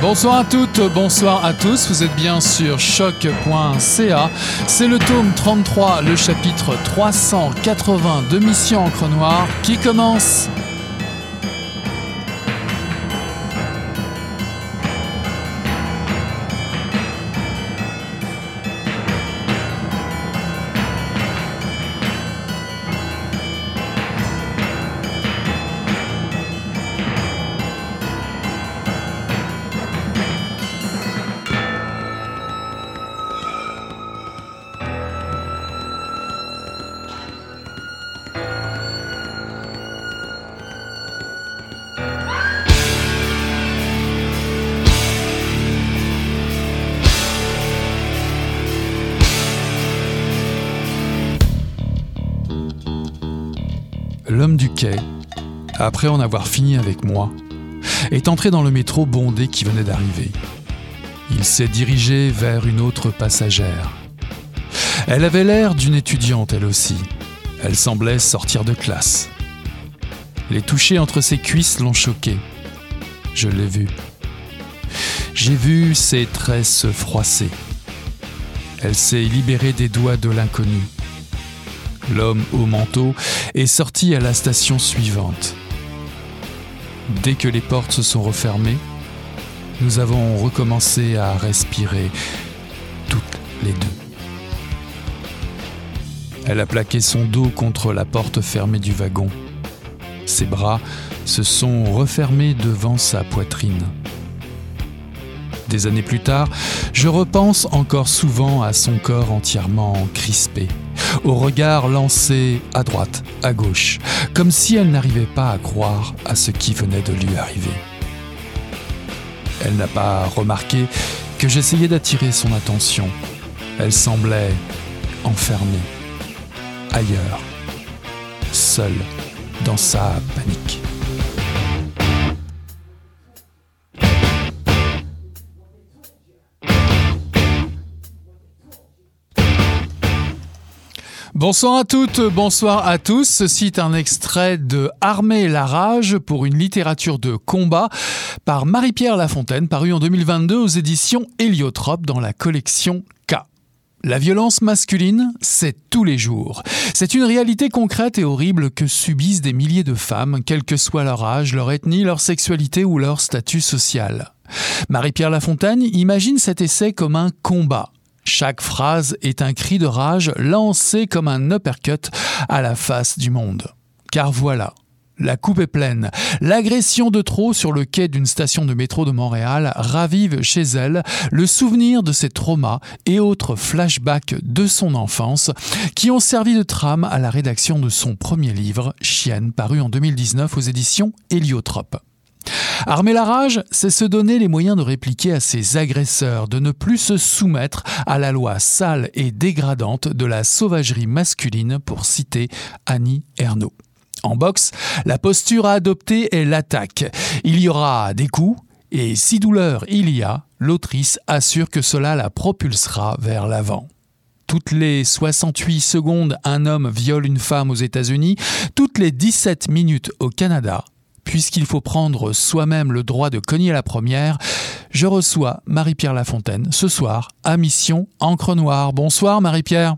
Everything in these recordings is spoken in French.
Bonsoir à toutes, bonsoir à tous, vous êtes bien sur choc.ca. C'est le tome 33, le chapitre 380 de Mission Encre Noire qui commence. Après en avoir fini avec moi, est entré dans le métro bondé qui venait d'arriver. Il s'est dirigé vers une autre passagère. Elle avait l'air d'une étudiante elle aussi. Elle semblait sortir de classe. Les toucher entre ses cuisses l'ont choqué. Je l'ai vu. J'ai vu ses tresses se froisser. Elle s'est libérée des doigts de l'inconnu. L'homme au manteau est sorti à la station suivante. Dès que les portes se sont refermées, nous avons recommencé à respirer toutes les deux. Elle a plaqué son dos contre la porte fermée du wagon. Ses bras se sont refermés devant sa poitrine. Des années plus tard, je repense encore souvent à son corps entièrement crispé, au regard lancé à droite, à gauche, comme si elle n'arrivait pas à croire à ce qui venait de lui arriver. Elle n'a pas remarqué que j'essayais d'attirer son attention. Elle semblait enfermée, ailleurs, seule, dans sa panique. Bonsoir à toutes, bonsoir à tous. Ceci est un extrait de Armée la rage pour une littérature de combat par Marie-Pierre Lafontaine, paru en 2022 aux éditions Héliotrope dans la collection K. La violence masculine, c'est tous les jours. C'est une réalité concrète et horrible que subissent des milliers de femmes, quel que soit leur âge, leur ethnie, leur sexualité ou leur statut social. Marie-Pierre Lafontaine imagine cet essai comme un combat, chaque phrase est un cri de rage lancé comme un uppercut à la face du monde. Car voilà, la coupe est pleine. L'agression de trop sur le quai d'une station de métro de Montréal ravive chez elle le souvenir de ses traumas et autres flashbacks de son enfance qui ont servi de trame à la rédaction de son premier livre, Chienne, paru en 2019 aux éditions Héliotrope. Armer la rage, c'est se donner les moyens de répliquer à ses agresseurs, de ne plus se soumettre à la loi sale et dégradante de la sauvagerie masculine, pour citer Annie Ernaux. En boxe, la posture à adopter est l'attaque. Il y aura des coups, et si douleur il y a, l'autrice assure que cela la propulsera vers l'avant. Toutes les 68 secondes, un homme viole une femme aux États-Unis, toutes les 17 minutes au Canada, puisqu'il faut prendre soi-même le droit de cogner la première, je reçois Marie-Pierre Lafontaine ce soir à Mission Encre Noire. Bonsoir Marie-Pierre.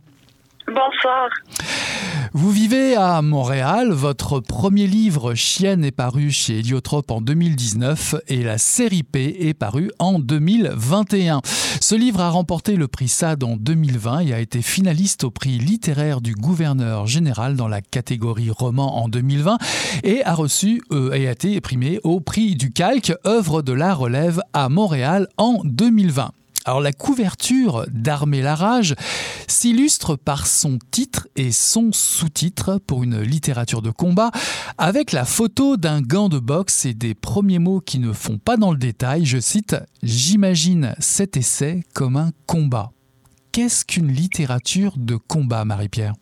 Bonsoir. Vous vivez à Montréal. Votre premier livre, Chienne, est paru chez Héliotrope en 2019 et la série P est parue en 2021. Ce livre a remporté le prix SAD en 2020 et a été finaliste au prix littéraire du gouverneur général dans la catégorie roman en 2020 et a reçu euh, et a été primé au prix du Calque, œuvre de la relève à Montréal en 2020. Alors la couverture d'Armer la rage s'illustre par son titre et son sous-titre pour une littérature de combat, avec la photo d'un gant de boxe et des premiers mots qui ne font pas dans le détail, je cite ⁇ J'imagine cet essai comme un combat ⁇ Qu'est-ce qu'une littérature de combat, Marie-Pierre?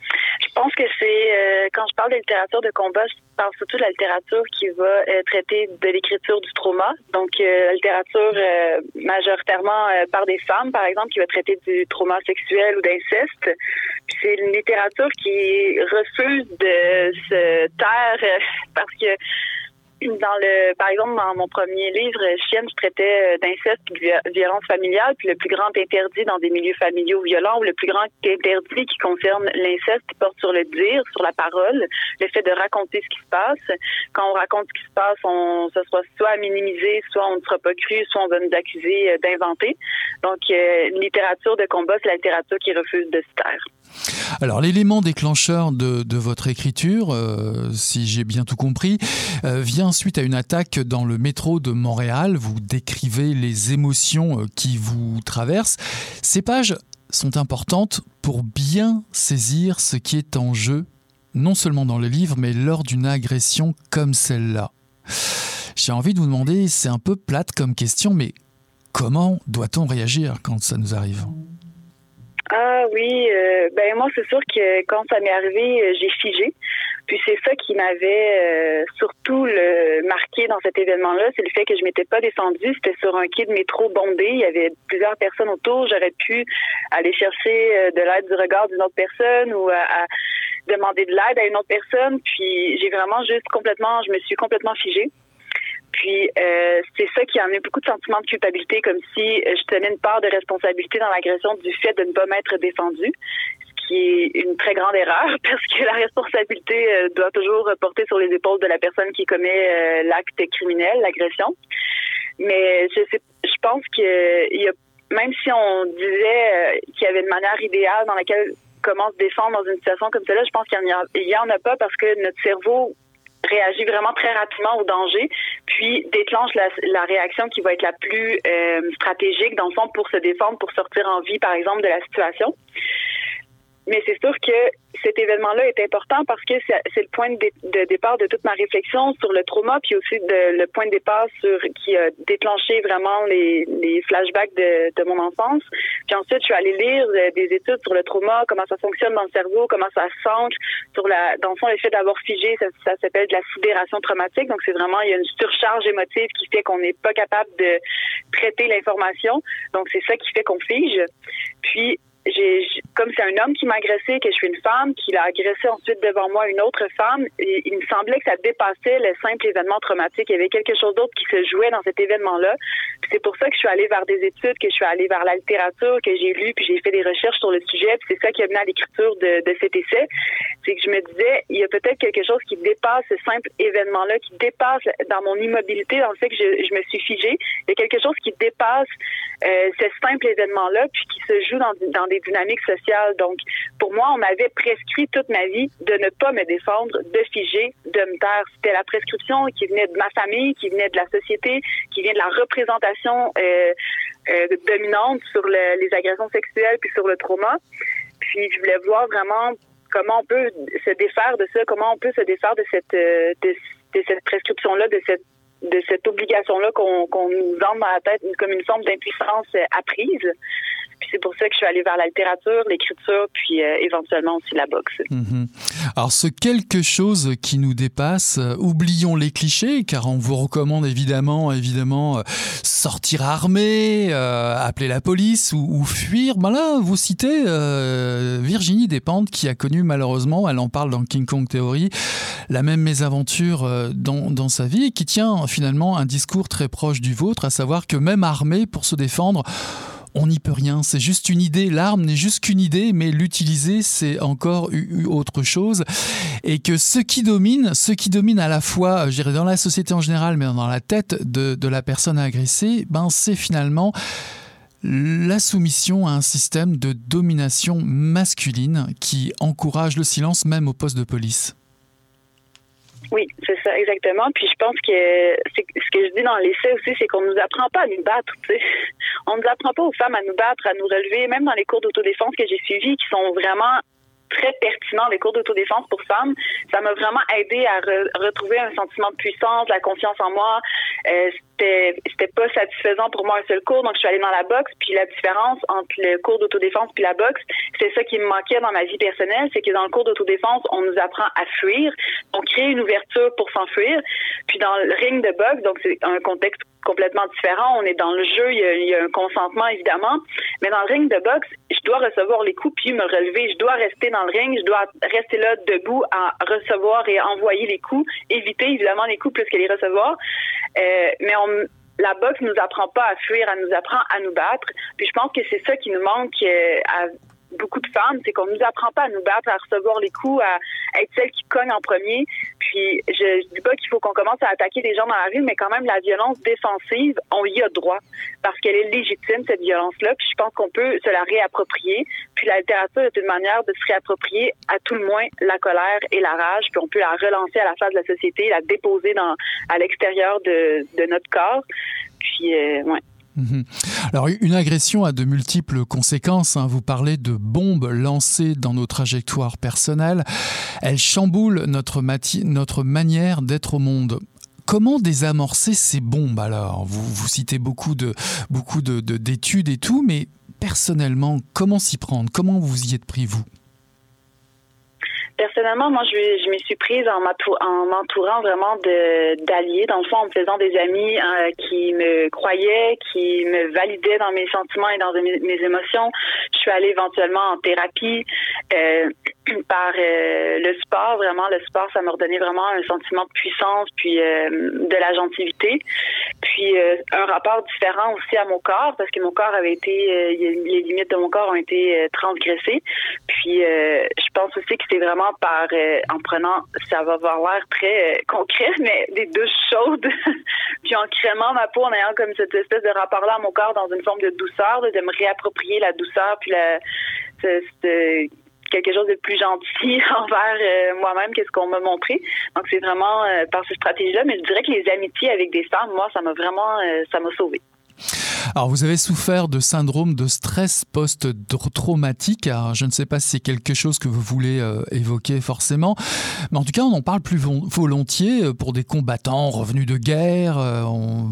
Je pense que c'est, euh, quand je parle de littérature de combat, parle surtout de la littérature qui va euh, traiter de l'écriture du trauma. Donc, euh, la littérature euh, majoritairement par des femmes, par exemple, qui va traiter du trauma sexuel ou d'inceste. C'est une littérature qui refuse de se taire parce que dans le, par exemple, dans mon premier livre, Chienne, je traitais euh, d'inceste et de violence familiale. Puis le plus grand interdit dans des milieux familiaux violents ou le plus grand interdit qui concerne l'inceste porte sur le dire, sur la parole, le fait de raconter ce qui se passe. Quand on raconte ce qui se passe, on se soit soit minimiser, soit on ne sera pas cru, soit on va nous accuser euh, d'inventer. Donc, euh, une littérature de combat, c'est la littérature qui refuse de se taire. Alors l'élément déclencheur de, votre écriture, euh, si j'ai bien tout compris, euh, vient suite à une attaque dans le métro de Montréal. Vous décrivez les émotions euh, qui vous traversent. Ces pages sont importantes pour bien saisir ce qui est en jeu, non seulement dans le livre, mais lors d'une agression comme celle-là. J'ai envie de vous demander, c'est un peu plate comme question, mais comment doit-on réagir quand ça nous arrive? Ah oui, euh, ben moi c'est sûr que quand ça m'est arrivé, euh, j'ai figé. Puis c'est ça qui m'avait euh, surtout le marqué dans cet événement-là, c'est le fait que je m'étais pas descendue. C'était sur un quai de métro bombé. Il y avait plusieurs personnes autour. J'aurais pu aller chercher de l'aide du regard d'une autre personne ou à, demander de l'aide à une autre personne. Puis j'ai vraiment juste complètement, je me suis complètement figée. Puis euh, c'est ça qui a amené beaucoup de sentiments de culpabilité, comme si euh, je tenais une part de responsabilité dans l'agression du fait de ne pas m'être défendue, qui est une très grande erreur parce que la responsabilité euh, doit toujours porter sur les épaules de la personne qui commet l'acte criminel, l'agression. Mais je pense que même si on disait qu'il y avait une manière idéale dans laquelle comment se défendre dans une situation comme celle-là, je pense qu'il n'y en, a pas parce que notre cerveau réagit vraiment très rapidement au danger, puis déclenche la, réaction qui va être la plus euh, stratégique dans le fond pour se défendre, pour sortir en vie, par exemple, de la situation. Mais c'est sûr que cet événement-là est important parce que c'est le point de, départ de toute ma réflexion sur le trauma, puis aussi le point de départ sur qui a déclenché vraiment les, flashbacks de, de, mon enfance. Puis ensuite, je suis allée lire euh, des études sur le trauma, comment ça fonctionne dans le cerveau, comment ça s'ancre sur la, dans le fond, le fait d'avoir figé, ça, ça s'appelle de la sidération traumatique. Donc c'est vraiment, il y a une surcharge émotive qui fait qu'on n'est pas capable de traiter l'information. Donc c'est ça qui fait qu'on fige. Puis comme c'est un homme qui m'a agressé, que je suis une femme, qui l'a agressé ensuite devant moi une autre femme, il me semblait que ça dépassait le simple événement traumatique. Il y avait quelque chose d'autre qui se jouait dans cet événement-là. C'est pour ça que je suis allée vers des études, que je suis allée vers la littérature, que j'ai lu, puis j'ai fait des recherches sur le sujet. C'est ça qui a mené à l'écriture de, cet essai. C'est que je me disais, il y a peut-être quelque chose qui dépasse ce simple événement-là, qui dépasse dans mon immobilité, dans le fait que je, je me suis figée. Il y a quelque chose qui dépasse euh, ce simple événement-là, puis qui se joue dans, dans des dynamiques sociales. Donc, pour moi, on m'avait prescrit toute ma vie de ne pas me défendre, de figer, de me taire. C'était la prescription qui venait de ma famille, qui venait de la société, qui vient de la représentation euh, euh, dominante sur les agressions sexuelles puis sur le trauma. Puis, je voulais voir vraiment comment on peut se défaire de ça, comment on peut se défaire de cette euh, prescription-là, de cette obligation-là qu'on nous donne dans la tête comme une forme d'impuissance apprise. Puis c'est pour ça que je suis allée vers la littérature, l'écriture, puis euh, éventuellement aussi la boxe. Mhm. Alors ce quelque chose qui nous dépasse, euh, oublions les clichés, car on vous recommande évidemment, évidemment, euh, sortir armé, appeler la police ou, fuir. Ben là, vous citez Virginie Despentes qui a connu malheureusement, elle en parle dans King Kong Theory, la même mésaventure dans, dans sa vie et qui tient finalement un discours très proche du vôtre, à savoir que même armé pour se défendre, on n'y peut rien, c'est juste une idée, l'arme n'est juste qu'une idée, mais l'utiliser, c'est encore autre chose. Et que ce qui domine, ce qui domine à la fois, je dirais, dans la société en général, mais dans la tête de, la personne agressée, ben, c'est finalement la soumission à un système de domination masculine qui encourage le silence même au poste de police. Oui, c'est ça, exactement. Puis je pense que ce que je dis dans l'essai aussi, c'est qu'on nous apprend pas à nous battre. Tu sais. On nous apprend pas aux femmes à nous battre, à nous relever, même dans les cours d'autodéfense que j'ai suivis, qui sont vraiment très pertinent, les cours d'autodéfense pour femmes. Ça m'a vraiment aidé à retrouver un sentiment de puissance, la confiance en moi. Euh, c'était c'était pas satisfaisant pour moi un seul cours, donc je suis allée dans la boxe. Puis la différence entre le cours d'autodéfense puis la boxe, c'est ça qui me manquait dans ma vie personnelle, c'est que dans le cours d'autodéfense, on nous apprend à fuir, on crée une ouverture pour s'enfuir. Puis dans le ring de boxe, donc c'est un contexte complètement différent. On est dans le jeu, il y, a, un consentement évidemment, mais dans le ring de boxe, je dois recevoir les coups puis me relever. Je dois rester dans le ring, je dois rester là debout à recevoir et envoyer les coups, éviter évidemment les coups plus que les recevoir. Euh, mais la boxe nous apprend pas à fuir, elle nous apprend à nous battre. Puis je pense que c'est ça qui nous manque euh, à beaucoup de femmes, c'est qu'on nous apprend pas à nous battre, à recevoir les coups, à être celle qui cogne en premier. Puis je, je dis pas qu'il faut qu'on commence à attaquer des gens dans la rue, mais quand même la violence défensive, on y a droit parce qu'elle est légitime cette violence-là. Puis je pense qu'on peut se la réapproprier. Puis la littérature est une manière de se réapproprier à tout le moins la colère et la rage. Puis on peut la relancer à la face de la société, la déposer dans à l'extérieur de, de notre corps. Puis euh, ouais. Mhm. Alors une agression a de multiples conséquences. Hein. Vous parlez de bombes lancées dans nos trajectoires personnelles. Elles chamboulent notre, manière d'être au monde. Comment désamorcer ces bombes alors? Vous, vous citez beaucoup de beaucoup de d'études et tout, mais personnellement, comment s'y prendre? Comment vous y êtes pris vous? Personnellement, moi, je, je m'y suis prise en m'entourant vraiment d'alliés, dans le fond, en me faisant des amis euh, qui me croyaient, qui me validaient dans mes sentiments et dans mes émotions. Suis allée éventuellement en thérapie. Euh, par euh, le sport. Vraiment, le sport, ça m'a redonné vraiment un sentiment de puissance, puis euh, de la gentilité. Puis un rapport différent aussi à mon corps, parce que mon corps avait été, les limites de mon corps ont été transgressées. Puis je pense aussi que c'est vraiment par, en prenant, ça va avoir l'air très concret, mais des douches chaudes, puis en crémant ma peau, en ayant comme cette espèce de rapport-là à mon corps dans une forme de douceur, de, me réapproprier la douceur, puis la, quelque chose de plus gentil envers euh, moi-même qu'est-ce qu'on m'a montré. Donc c'est vraiment euh, par cette stratégie-là, mais je dirais que les amitiés avec des femmes, moi, ça m'a vraiment, euh, ça m'a sauvé. Alors, vous avez souffert de syndrome de stress post-traumatique. Je ne sais pas si c'est quelque chose que vous voulez euh, évoquer forcément, mais en tout cas, on en parle plus volontiers euh, pour des combattants revenus de guerre, euh,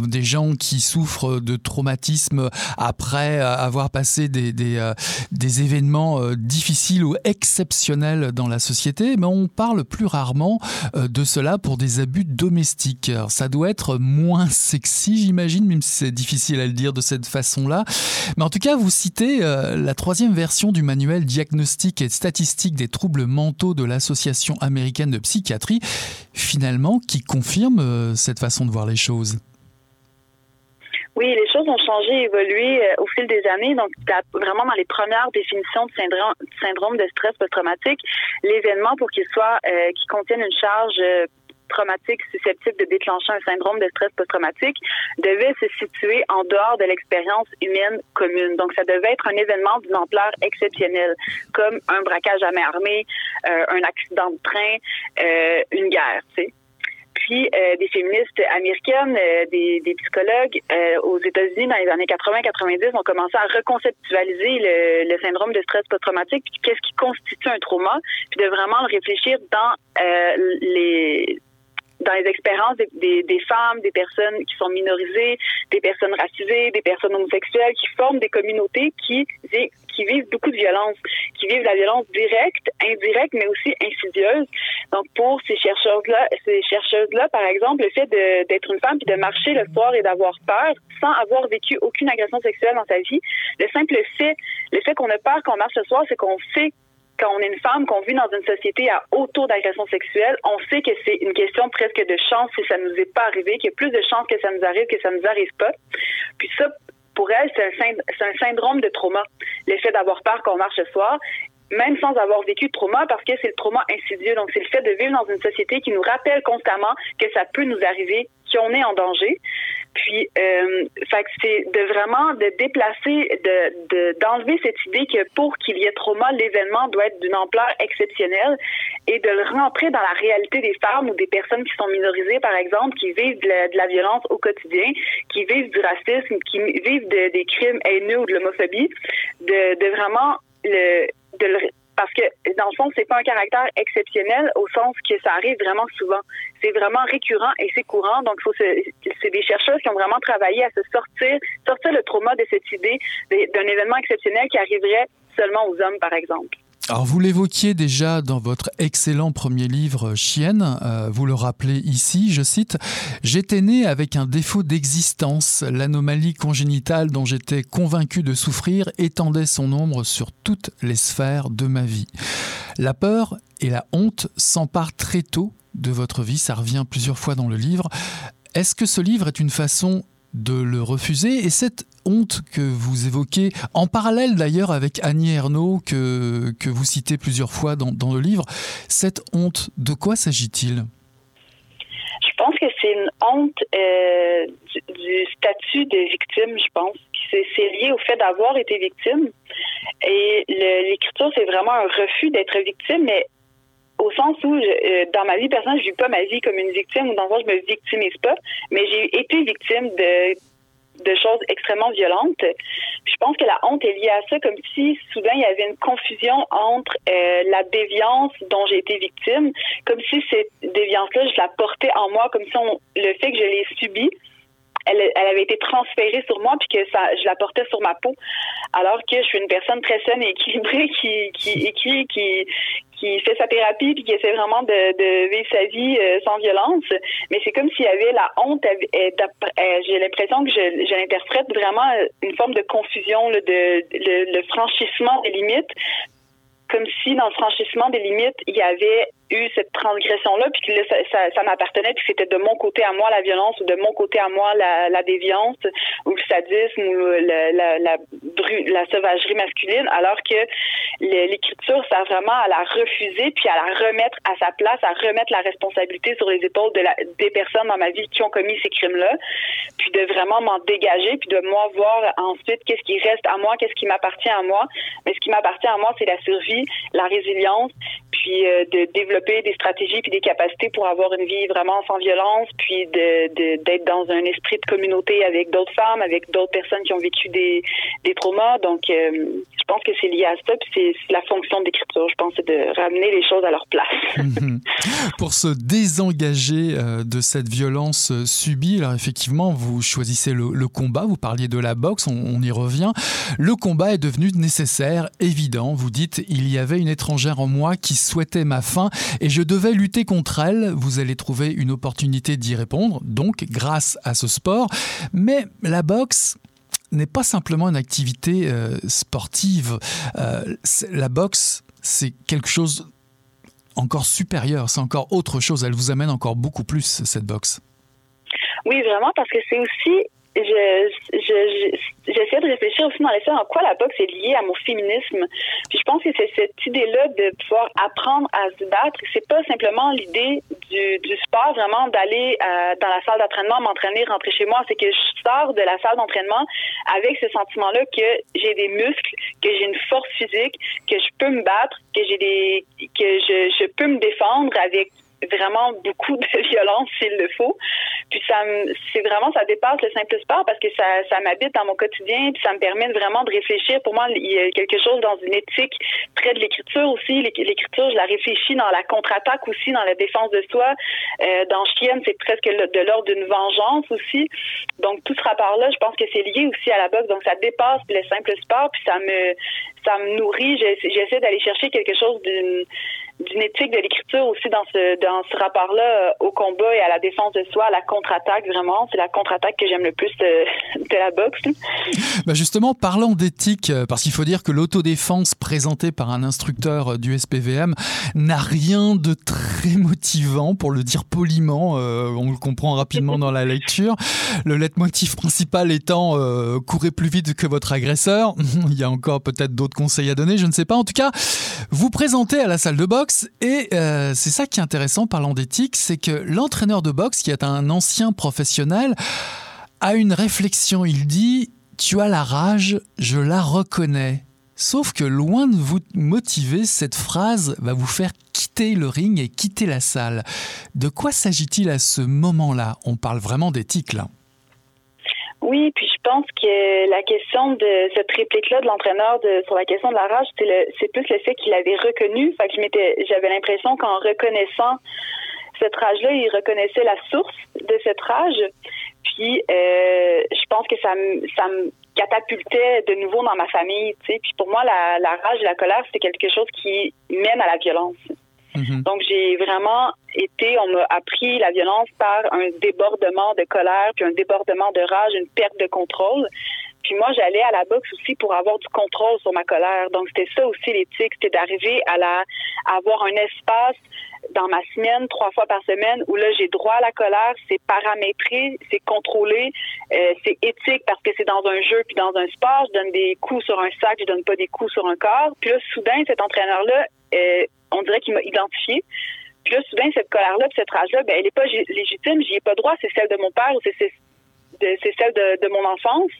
des gens qui souffrent de traumatisme après avoir passé des, événements difficiles ou exceptionnels dans la société, mais on parle plus rarement de cela pour des abus domestiques. Ça doit être moins sexy, j'imagine, même si c'est difficile à le dire de cette façon-là. Mais en tout cas, vous citez euh, la troisième version du manuel diagnostic et statistique des troubles mentaux de l'Association américaine de psychiatrie, finalement, qui confirme euh, cette façon de voir les choses. Oui, les choses ont changé, évolué euh, au fil des années. Donc, vraiment dans les premières définitions de syndrome, de stress post-traumatique, l'événement pour qu'il soit, euh, qui contienne une charge traumatique susceptible de déclencher un syndrome de stress post-traumatique devait se situer en dehors de l'expérience humaine commune. Donc, ça devait être un événement d'une ampleur exceptionnelle, comme un braquage à main armée, euh, un accident de train, euh, une guerre, tu sais puis euh, des féministes américaines, euh, des, des, psychologues aux États-Unis dans les années 80-90 ont commencé à reconceptualiser le, le syndrome de stress post-traumatique, qu'est-ce qui constitue un trauma, puis de vraiment le réfléchir dans les dans les expériences des, des, femmes, des personnes qui sont minorisées, des personnes racisées, des personnes homosexuelles, qui forment des communautés qui, qui vivent beaucoup de violence, qui vivent la violence directe, indirecte, mais aussi insidieuse. Donc, pour ces chercheuses-là, ces chercheuses-là, par exemple, le fait d'être une femme puis de marcher le soir et d'avoir peur sans avoir vécu aucune agression sexuelle dans sa vie, le simple fait, le fait qu'on a peur qu'on marche le soir, c'est qu'on sait quand on est une femme, qu'on vit dans une société à haut taux d'agression sexuelle, on sait que c'est une question presque de chance si ça nous est pas arrivé, qu'il y a plus de chances que ça nous arrive que ça nous arrive pas. Puis ça, pour elle, c'est un, un, syndrome de trauma, l'effet d'avoir peur qu'on marche le soir même sans avoir vécu de trauma, parce que c'est le trauma insidieux. Donc, c'est le fait de vivre dans une société qui nous rappelle constamment que ça peut nous arriver, qu'on est en danger. Puis, euh, fait que c'est de vraiment de déplacer, de d'enlever cette idée que pour qu'il y ait trauma, l'événement doit être d'une ampleur exceptionnelle et de le rentrer dans la réalité des femmes ou des personnes qui sont minorisées, par exemple, qui vivent de la, violence au quotidien, qui vivent du racisme, qui vivent de, des crimes haineux ou de l'homophobie, de, vraiment le parce que dans le fond, c'est pas un caractère exceptionnel au sens que ça arrive vraiment souvent. C'est vraiment récurrent et c'est courant. Donc, faut c'est des chercheurs qui ont vraiment travaillé à se sortir, sortir le trauma de cette idée d'un événement exceptionnel qui arriverait seulement aux hommes, par exemple. Alors vous l'évoquiez déjà dans votre excellent premier livre Chienne, euh, vous le rappelez ici, je cite, J'étais né avec un défaut d'existence, l'anomalie congénitale dont j'étais convaincu de souffrir étendait son ombre sur toutes les sphères de ma vie. La peur et la honte s'emparent très tôt de votre vie, ça revient plusieurs fois dans le livre. Est-ce que ce livre est une façon de le refuser et cette honte que vous évoquez, en parallèle d'ailleurs avec Annie Ernaux, que, que vous citez plusieurs fois dans, le livre. Cette honte, de quoi s'agit-il? Je pense que c'est une honte euh, du, statut de victime, je pense. C'est lié au fait d'avoir été victime. Et l'écriture, c'est vraiment un refus d'être victime, mais au sens où, euh, dans ma vie personnelle, je vis pas ma vie comme une victime ou dans le sens où je me victimise pas, mais j'ai été victime de de choses extrêmement violentes. Je pense que la honte est liée à ça, comme si soudain il y avait une confusion entre euh, la déviance dont j'ai été victime, comme si cette déviance-là, je la portais en moi, comme si on, le fait que je l'ai subie, elle, elle, avait été transférée sur moi puis que ça, je la portais sur ma peau, alors que je suis une personne très saine et équilibrée qui qui qui qui, qui fait sa thérapie puis qui essaie vraiment de, de vivre sa vie euh, sans violence. Mais c'est comme s'il y avait la honte. J'ai l'impression que je, je l'interprète vraiment une forme de confusion, là, de le, le franchissement des limites comme si dans le franchissement des limites, il y avait eu cette transgression-là, puis que là, ça, m'appartenait, puis c'était de mon côté à moi la violence, ou de mon côté à moi la, déviance, ou le sadisme, ou la, la, sauvagerie masculine, alors que l'écriture, a vraiment à la refuser, puis à la remettre à sa place, à remettre la responsabilité sur les épaules de la, des personnes dans ma vie qui ont commis ces crimes-là, puis de vraiment m'en dégager, puis de moi voir ensuite qu'est-ce qui reste à moi, qu'est-ce qui m'appartient à moi. Mais ce qui m'appartient à moi, c'est la survie, la résilience, puis euh, de développer des stratégies puis des capacités pour avoir une vie vraiment sans violence, puis de, d'être dans un esprit de communauté avec d'autres femmes, avec d'autres personnes qui ont vécu des, traumas. Donc, euh, je pense que c'est lié à ça, puis c'est, la fonction d'écriture, je pense, c'est de ramener les choses à leur place. Pour se désengager euh, de cette violence subie, alors effectivement, vous choisissez le, le combat, vous parliez de la boxe, on, on y revient. Le combat est devenu nécessaire, évident. Vous dites, il y avait une étrangère en moi qui souhaitait ma fin et je devais lutter contre elle. Vous allez trouver une opportunité d'y répondre, donc grâce à ce sport. Mais la boxe, n'est pas simplement une activité euh, sportive. Euh, la boxe, c'est quelque chose encore supérieur, c'est encore autre chose. Elle vous amène encore beaucoup plus, cette boxe. Oui, vraiment, parce que c'est aussi je, je, j'essaie de réfléchir aussi dans les en quoi la boxe est liée à mon féminisme. Puis je pense que c'est cette idée-là de pouvoir apprendre à se battre. C'est pas simplement l'idée du, du sport, vraiment d'aller euh, dans la salle d'entraînement, m'entraîner, rentrer chez moi. C'est que je sors de la salle d'entraînement avec ce sentiment-là que j'ai des muscles, que j'ai une force physique, que je peux me battre, que j'ai des, que je, je peux me défendre avec vraiment beaucoup de violence s'il le faut. Puis ça c'est vraiment ça dépasse le simple sport parce que ça, ça m'habite dans mon quotidien puis ça me permet vraiment de réfléchir. Pour moi, il y a quelque chose dans une éthique près de l'écriture aussi. L'écriture, je la réfléchis dans la contre-attaque aussi, dans la défense de soi. Euh, dans Chienne, c'est presque de l'ordre d'une vengeance aussi. Donc tout ce rapport-là, je pense que c'est lié aussi à la boxe. Donc ça dépasse le simple sport puis ça me ça me nourrit. J'essaie d'aller chercher quelque chose d'une d'une éthique de l'écriture aussi dans ce dans ce rapport-là euh, au combat et à la défense de soi, à la contre-attaque vraiment. C'est la contre-attaque que j'aime le plus de, de la boxe. Bah justement, parlons d'éthique, euh, parce qu'il faut dire que l'autodéfense présentée par un instructeur euh, du SPVM n'a rien de très motivant, pour le dire poliment. Euh, on le comprend rapidement dans la lecture. Le leitmotiv principal étant euh, courez plus vite que votre agresseur. Il y a encore peut-être d'autres conseils à donner, je ne sais pas. En tout cas, vous présentez à la salle de boxe et euh, c'est ça qui est intéressant parlant d'éthique, c'est que l'entraîneur de boxe, qui est un ancien professionnel, a une réflexion. Il dit Tu as la rage, je la reconnais. Sauf que loin de vous motiver, cette phrase va vous faire quitter le ring et quitter la salle. De quoi s'agit-il à ce moment-là? On parle vraiment d'éthique là. Oui, puis je pense que la question de cette réplique-là de l'entraîneur sur la question de la rage, c'est plus le fait qu'il avait reconnu. Fait j'avais l'impression qu'en reconnaissant cette rage-là, il reconnaissait la source de cette rage. Puis euh, je pense que ça ça me catapultait de nouveau dans ma famille, tu sais. Puis pour moi, la, la rage et la colère, c'est quelque chose qui mène à la violence. Mhm. Donc, j'ai vraiment été, on m'a appris la violence par un débordement de colère, puis un débordement de rage, une perte de contrôle. Puis moi, j'allais à la boxe aussi pour avoir du contrôle sur ma colère. Donc, c'était ça aussi l'éthique, c'était d'arriver à la avoir un espace dans ma semaine, trois fois par semaine, où là, j'ai droit à la colère, c'est paramétré, c'est contrôlé, euh, c'est éthique parce que c'est dans un jeu puis dans un sport, je donne des coups sur un sac, je donne pas des coups sur un corps. Puis là, soudain, cet entraîneur-là, euh, on dirait qu'il m'a identifié. Puis là, soudain, cette colère-là, cette rage-là, ben, elle n'est pas légitime, j'y ai pas droit, c'est celle de mon père ou c'est celle de, de mon enfance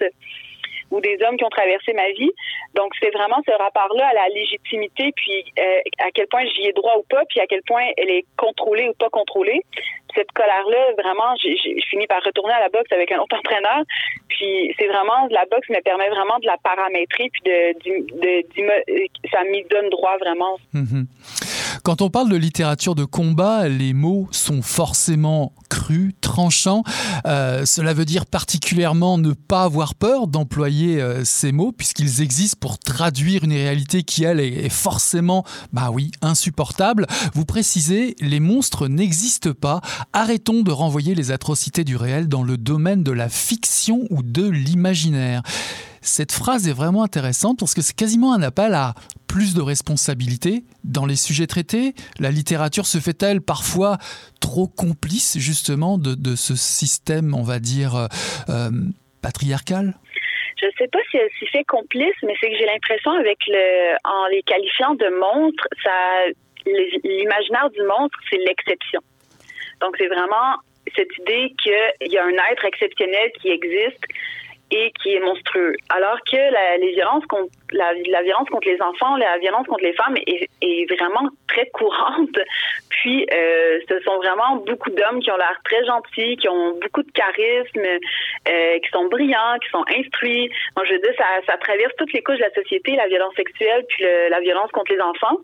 ou des hommes qui ont traversé ma vie. Donc, c'est vraiment ce rapport-là à la légitimité, puis euh, à quel point j'y ai droit ou pas, puis à quel point elle est contrôlée ou pas contrôlée. Cette colère-là, vraiment, j'ai fini par retourner à la boxe avec un autre entraîneur. Puis c'est vraiment, la boxe me permet vraiment de la paramétrer, puis de, ça m'y donne droit vraiment. Mm-hmm. Quand on parle de littérature de combat, les mots sont forcément crus, tranchants. Euh, cela veut dire particulièrement ne pas avoir peur d'employer euh, ces mots, puisqu'ils existent pour traduire une réalité qui, elle, est, forcément, bah oui, insupportable. Vous précisez, les monstres n'existent pas. Arrêtons de renvoyer les atrocités du réel dans le domaine de la fiction ou de l'imaginaire. Cette phrase est vraiment intéressante parce que c'est quasiment un appel à plus de responsabilité dans les sujets traités La littérature se fait-elle parfois trop complice justement de, ce système, on va dire, euh, euh, patriarcal je ne sais pas si elle s'y fait complice, mais c'est que j'ai l'impression avec en les qualifiant de monstres, ça, l'imaginaire du monstre, c'est l'exception. Donc c'est vraiment cette idée qu'il y a un être exceptionnel qui existe et qui est monstrueux. Alors que la, les contre, la, violence contre les enfants, la violence contre les femmes est, vraiment très courante. Puis, euh, ce sont vraiment beaucoup d'hommes qui ont l'air très gentils, qui ont beaucoup de charisme, euh, qui sont brillants, qui sont instruits. Moi, je veux dire, ça traverse toutes les couches de la société, la violence sexuelle, puis la violence contre les enfants.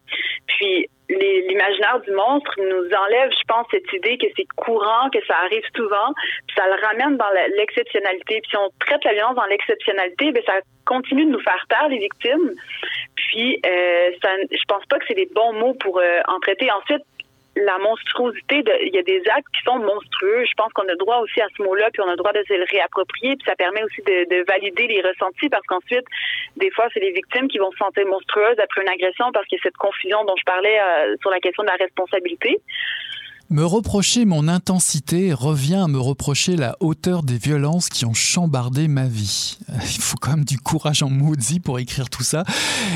Puis, l'imaginaire du monstre nous enlève, je pense, cette idée que c'est courant, que ça arrive souvent, puis ça le ramène dans l'exceptionnalité. Puis si on traite la violence dans l'exceptionnalité, ben ça continue de nous faire taire les victimes. Puis euh, ça, je pense pas que c'est des bons mots pour euh, en traiter. Ensuite, la monstruosité, il y a des actes qui sont monstrueux. Je pense qu'on a droit aussi à ce mot-là, puis on a droit de se le réapproprier, puis ça permet aussi de, valider les ressentis, parce qu'ensuite, des fois, c'est les victimes qui vont se sentir monstrueuses après une agression, parce qu'il y a cette confusion dont je parlais euh, sur la question de la responsabilité. Me reprocher mon intensité revient à me reprocher la hauteur des violences qui ont chambardé ma vie. Il faut quand même du courage en maudit pour écrire tout ça.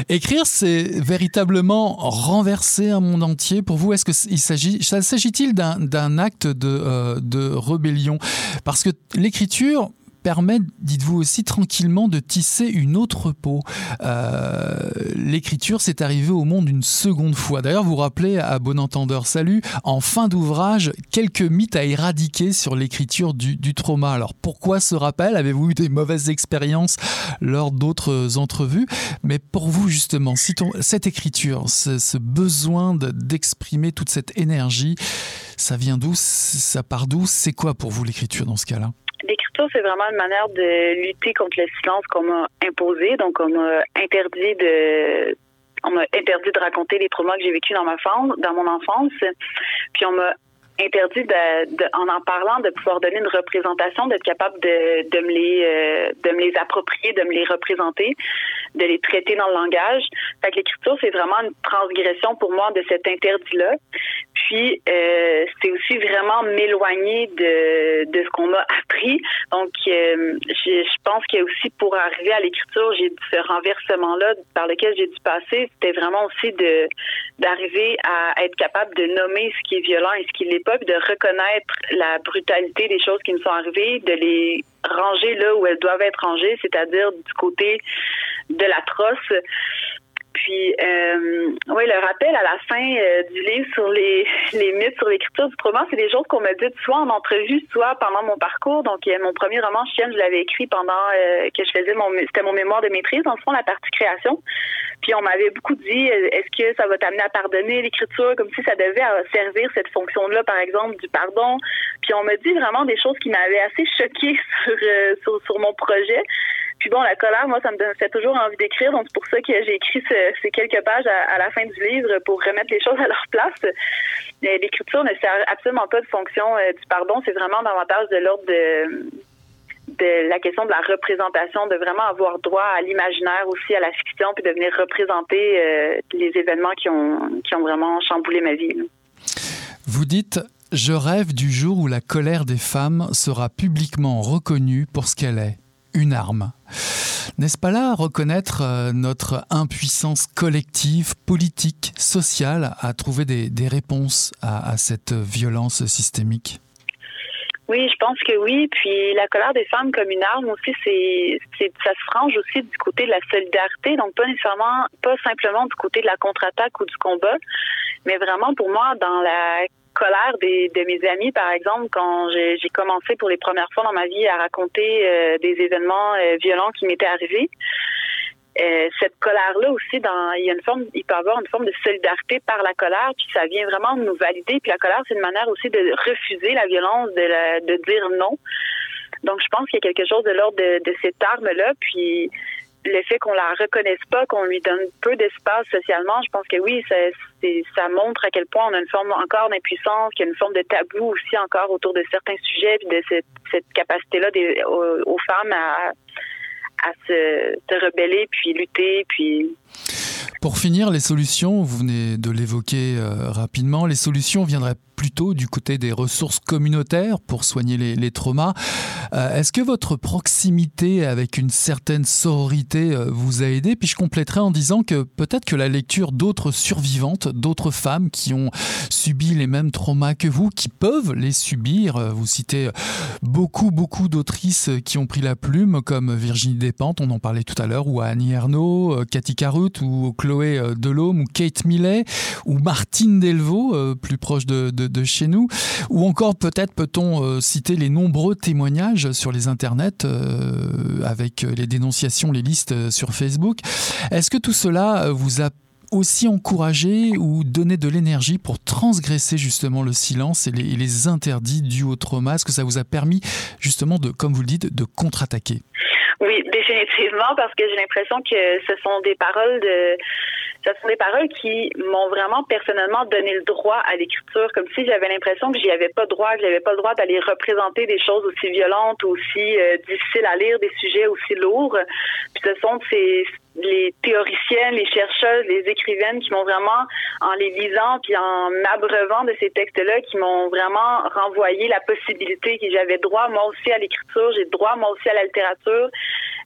Écrire, c'est véritablement renverser un monde entier. Pour vous, est-ce que il s'agit, s'agit-il d'un acte de, euh, de rébellion? Parce que l'écriture, permet, dites-vous aussi, tranquillement de tisser une autre peau. Euh, l'écriture, c'est arrivé au monde une seconde fois. D'ailleurs, vous rappelez à bon entendeur salut, en fin d'ouvrage, quelques mythes à éradiquer sur l'écriture du, trauma. Alors pourquoi ce rappel? Avez-vous eu des mauvaises expériences lors d'autres entrevues? Mais pour vous, justement, cette écriture, ce, besoin d'exprimer toute cette énergie, ça vient d'où? Ça part d'où? C'est quoi pour vous l'écriture dans ce cas-là? C'est vraiment une manière de lutter contre le silence qu'on m'a imposé. Donc, on m'a interdit de on m'a interdit de raconter les traumas que j'ai vécus dans ma dans mon enfance. Puis on m'a interdit de, en en parlant de pouvoir donner une représentation, d'être capable de, de me les euh, de me les approprier, de me les représenter, de les traiter dans le langage. Fait que l'écriture c'est vraiment une transgression pour moi de cet interdit là. Puis euh, c'est aussi vraiment m'éloigner de de ce qu'on m'a appris. Donc euh, je, je pense qu'il y a aussi pour arriver à l'écriture, j'ai ce renversement là par lequel j'ai dû passer, c'était vraiment aussi de d'arriver à être capable de nommer ce qui est violent et ce qui l'est pas, puis de reconnaître la brutalité des choses qui nous sont arrivées, de les ranger là où elles doivent être rangées, c'est-à-dire du côté de l'atroce. Puis, euh, oui, le rappel à la fin euh, du livre sur les, les mythes sur l'écriture du roman, c'est des choses qu'on m'a dites soit en entrevue, soit pendant mon parcours. Donc, mon premier roman, Chienne, je l'avais écrit pendant que je faisais mon, c'était mon mémoire de maîtrise, dans le fond, la partie création. Puis, on m'avait beaucoup dit, est-ce que ça va t'amener à pardonner l'écriture, comme si ça devait servir cette fonction-là, par exemple, du pardon. Puis, on m'a dit vraiment des choses qui m'avaient assez choquée sur, sur mon projet. Puis bon, la colère, moi, ça me fait toujours envie d'écrire. Donc, c'est pour ça que j'ai écrit ces quelques pages à, la fin du livre pour remettre les choses à leur place. L'écriture ne sert absolument pas de fonction euh, du pardon. C'est vraiment davantage de l'ordre de, de la question de la représentation, de vraiment avoir droit à l'imaginaire aussi, à la fiction, puis de venir représenter euh, les événements qui ont, qui ont vraiment chamboulé ma vie. Vous dites je rêve du jour où la colère des femmes sera publiquement reconnue pour ce qu'elle est une arme. N'est-ce pas là reconnaître euh, notre impuissance collective, politique, sociale à trouver des, réponses à, cette violence systémique? Oui, je pense que oui. Puis la colère des femmes comme une arme aussi, c'est, ça se frange aussi du côté de la solidarité. Donc pas nécessairement, pas simplement du côté de la contre-attaque ou du combat, mais vraiment pour moi dans la colère de mes amis, par exemple, quand j'ai commencé pour les premières fois dans ma vie à raconter euh, des événements euh, violents qui m'étaient arrivés. Euh, cette colère-là aussi, il y a une forme, il peut y avoir une forme de solidarité par la colère, puis ça vient vraiment nous valider. Puis la colère, c'est une manière aussi de refuser la violence, de, de dire non. Donc, je pense qu'il y a quelque chose de l'ordre de, de cette arme-là. Puis, le fait qu'on la reconnaisse pas, qu'on lui donne peu d'espace socialement, je pense que oui, ça, ça montre à quel point on a une forme encore d'impuissance, qu'il y a une forme de tabou aussi encore autour de certains sujets, puis de cette, cette capacité-là aux, aux, femmes à, à se, rebeller, puis lutter, puis pour finir, les solutions, vous venez de l'évoquer euh, rapidement, les solutions viendraient plutôt du côté des ressources communautaires pour soigner les, traumas. Euh, est-ce que votre proximité avec une certaine sororité euh, vous a aidé? Puis je compléterai en disant que peut-être que la lecture d'autres survivantes, d'autres femmes qui ont subi les mêmes traumas que vous, qui peuvent les subir, vous citez beaucoup, beaucoup d'autrices qui ont pris la plume, comme Virginie Despentes, on en parlait tout à l'heure, ou Annie Ernaux, Cathy Carut ou Chloé euh, Delhomme ou Kate Millet ou Martine Delvaux, euh, plus proche de, chez nous, ou encore peut-être peut-on euh, citer les nombreux témoignages sur les internets avec les dénonciations, les listes sur Facebook. Est-ce que tout cela vous a aussi encouragé ou donné de l'énergie pour transgresser justement le silence et les, et les interdits dus au trauma? Est-ce que ça vous a permis justement de, comme vous le dites, de contre-attaquer? Oui, définitivement, parce que j'ai l'impression que ce sont des paroles de ce sont des paroles qui m'ont vraiment personnellement donné le droit à l'écriture, comme si j'avais l'impression que j'y avais pas droit, que j'avais pas le droit d'aller représenter des choses aussi violentes, aussi euh, difficiles à lire, des sujets aussi lourds. Puis ce sont ces les théoriciennes, les chercheuses, les écrivaines qui m'ont vraiment, en les lisant puis en m'abreuvant de ces textes-là, qui m'ont vraiment renvoyé la possibilité que j'avais droit moi aussi à l'écriture, j'ai droit moi aussi à la littérature,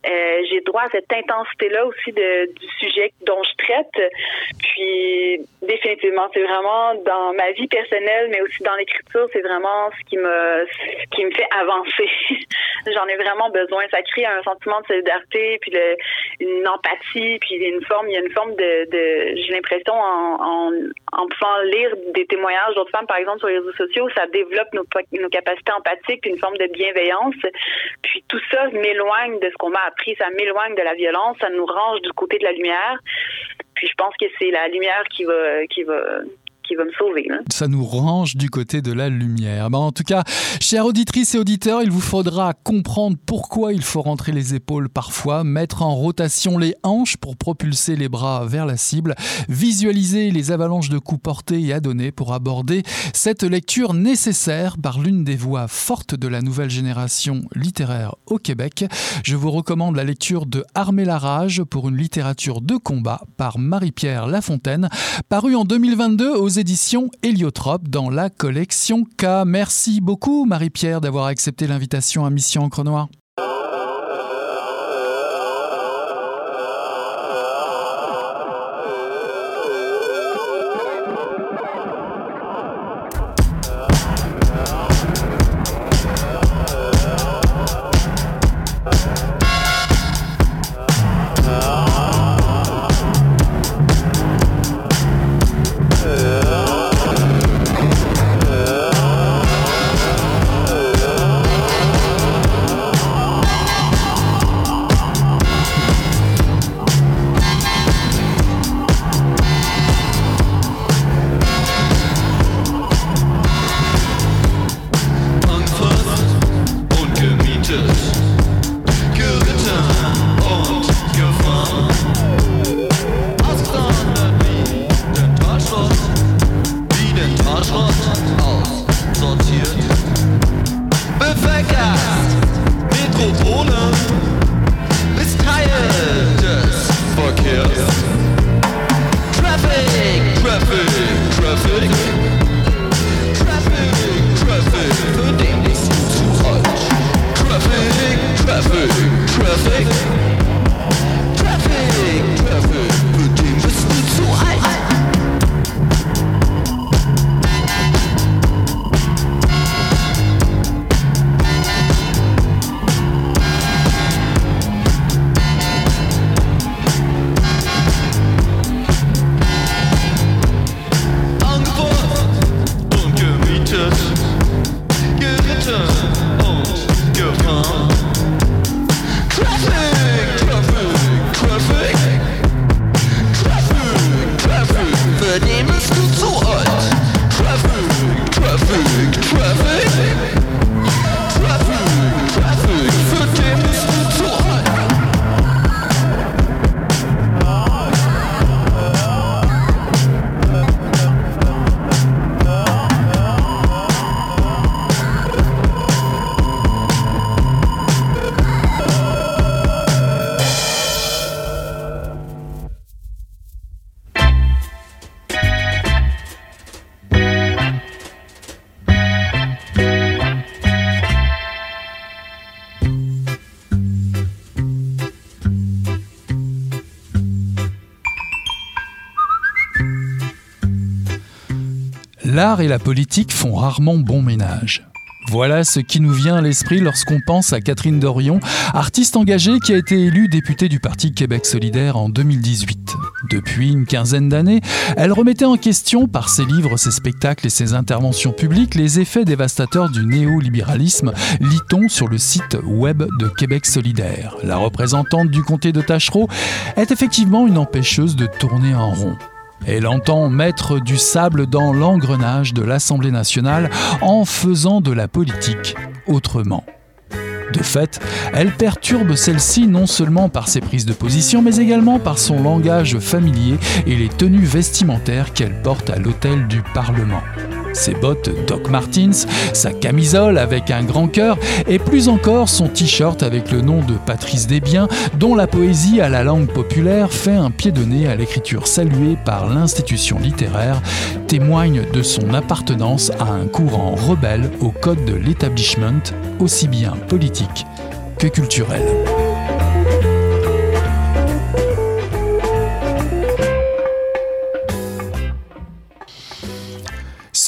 euh, j'ai droit à cette intensité-là aussi de, du sujet dont je traite. Puis définitivement, c'est vraiment dans ma vie personnelle, mais aussi dans l'écriture, c'est vraiment ce qui me ce qui me fait avancer. J'en ai vraiment besoin. Ça crée un sentiment de solidarité, puis le, une empathie, puis une forme, il y a une forme de, de j'ai l'impression en, en, en pouvant lire des témoignages d'autres femmes, par exemple sur les réseaux sociaux, ça développe nos, nos capacités empathiques, une forme de bienveillance. Puis tout ça m'éloigne de ce qu'on m'a appris, ça m'éloigne de la violence, ça nous range du côté de la lumière. Puis je pense que c'est la lumière qui va qui va va me sauver. Hein. Ça nous range du côté de la lumière. En tout cas, chères auditrices et auditeurs, il vous faudra comprendre pourquoi il faut rentrer les épaules parfois, mettre en rotation les hanches pour propulser les bras vers la cible, visualiser les avalanches de coups portés et à donner pour aborder cette lecture nécessaire par l'une des voix fortes de la nouvelle génération littéraire au Québec. Je vous recommande la lecture de Armer la rage pour une littérature de combat par Marie-Pierre Lafontaine, paru en 2022 aux éditions Héliotrope dans la collection K. Merci beaucoup Marie-Pierre d'avoir accepté l'invitation à Mission Encre Noire. good. Et la politique font rarement bon ménage. Voilà ce qui nous vient à l'esprit lorsqu'on pense à Catherine Dorion, artiste engagée qui a été élue députée du Parti Québec solidaire en 2018. Depuis une quinzaine d'années, elle remettait en question par ses livres, ses spectacles et ses interventions publiques les effets dévastateurs du néolibéralisme, lit-on sur le site web de Québec solidaire. La représentante du comté de Tachereau est effectivement une empêcheuse de tourner en rond. Elle entend mettre du sable dans l'engrenage de l'Assemblée nationale en faisant de la politique autrement. De fait, elle perturbe celle-ci non seulement par ses prises de position, mais également par son langage familier et les tenues vestimentaires qu'elle porte à l'hôtel du Parlement ses bottes Doc Martens, sa camisole avec un grand cœur et plus encore son t-shirt avec le nom de Patrice Desbiens dont la poésie à la langue populaire fait un pied de nez à l'écriture saluée par l'institution littéraire, témoigne de son appartenance à un courant rebelle au code de l'établissement, aussi bien politique que culturel.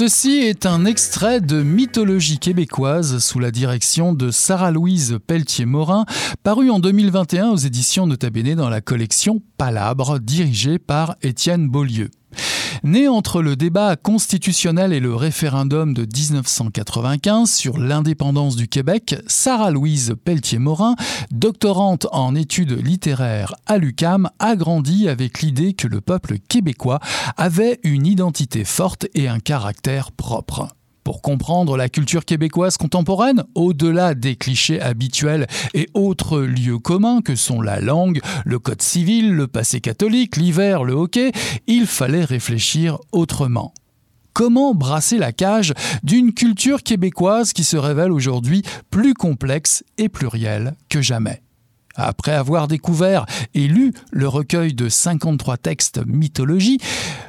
Ceci est un extrait de Mythologie québécoise sous la direction de Sarah-Louise Pelletier-Morin, paru en 2021 aux éditions Nota Bene dans la collection Palabre, dirigée par Étienne Beaulieu. Née entre le débat constitutionnel et le référendum de 1995 sur l'indépendance du Québec, Sarah-Louise Pelletier-Morin, doctorante en études littéraires à l'UCAM, a grandi avec l'idée que le peuple québécois avait une identité forte et un caractère propre. Pour comprendre la culture québécoise contemporaine, au-delà des clichés habituels et autres lieux communs que sont la langue, le code civil, le passé catholique, l'hiver, le hockey, il fallait réfléchir autrement. Comment brasser la cage d'une culture québécoise qui se révèle aujourd'hui plus complexe et plurielle que jamais? Après avoir découvert et lu le recueil de 53 textes mythologie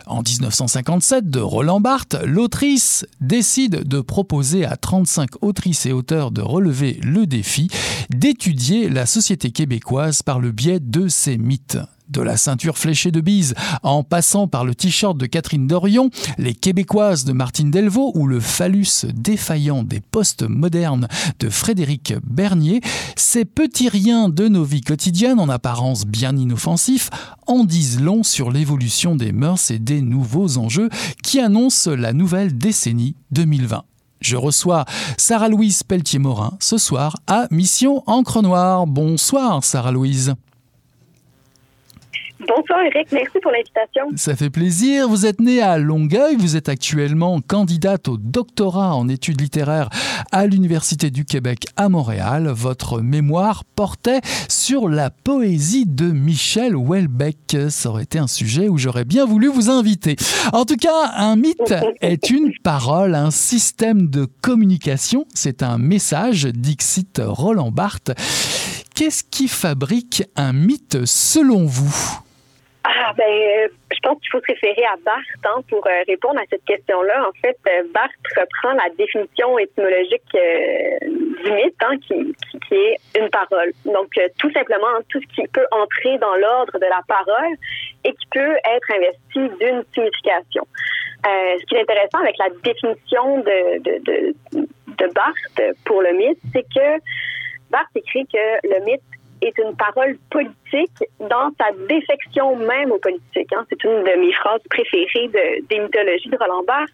en 1957 de Roland Barthes, l'autrice décide de proposer à 35 autrices et auteurs de relever le défi d'étudier la société québécoise par le biais de ces mythes de la ceinture fléchée de bise, en passant par le t-shirt de Catherine Dorion, les Québécoises de Martine Delvaux ou le phallus défaillant des postes modernes de Frédéric Bernier, ces petits riens de nos vies quotidiennes, en apparence bien inoffensifs, en disent long sur l'évolution des mœurs et des nouveaux enjeux qui annoncent la nouvelle décennie 2020. Je reçois Sarah-Louise Pelletier-Morin ce soir à Mission Encre Noire. Bonsoir Sarah-Louise. Bonsoir Eric, merci pour l'invitation. Ça fait plaisir. Vous êtes née à Longueuil, vous êtes actuellement candidate au doctorat en études littéraires à l'Université du Québec à Montréal. Votre mémoire portait sur la poésie de Michel Houellebecq. Ça aurait été un sujet où j'aurais bien voulu vous inviter. En tout cas, un mythe est une parole, un système de communication. C'est un message, dixit Roland Barthes. Qu'est-ce qui fabrique un mythe selon vous? Ah, ben, euh, je pense qu'il faut se référer à Barthes hein, pour euh, répondre à cette question-là. En fait, euh, Barthes reprend la définition étymologique du mythe, hein, qui, qui, est une parole. Donc, tout simplement, tout ce qui peut entrer dans l'ordre de la parole et qui peut être investi d'une signification. ce qui est intéressant avec la définition de, de, de, de Barthes pour le mythe, c'est que Barthes écrit que le mythe est une parole politique dans sa défection même aux politiques. Hein. C'est une de mes phrases préférées de, des mythologies de Roland Barthes.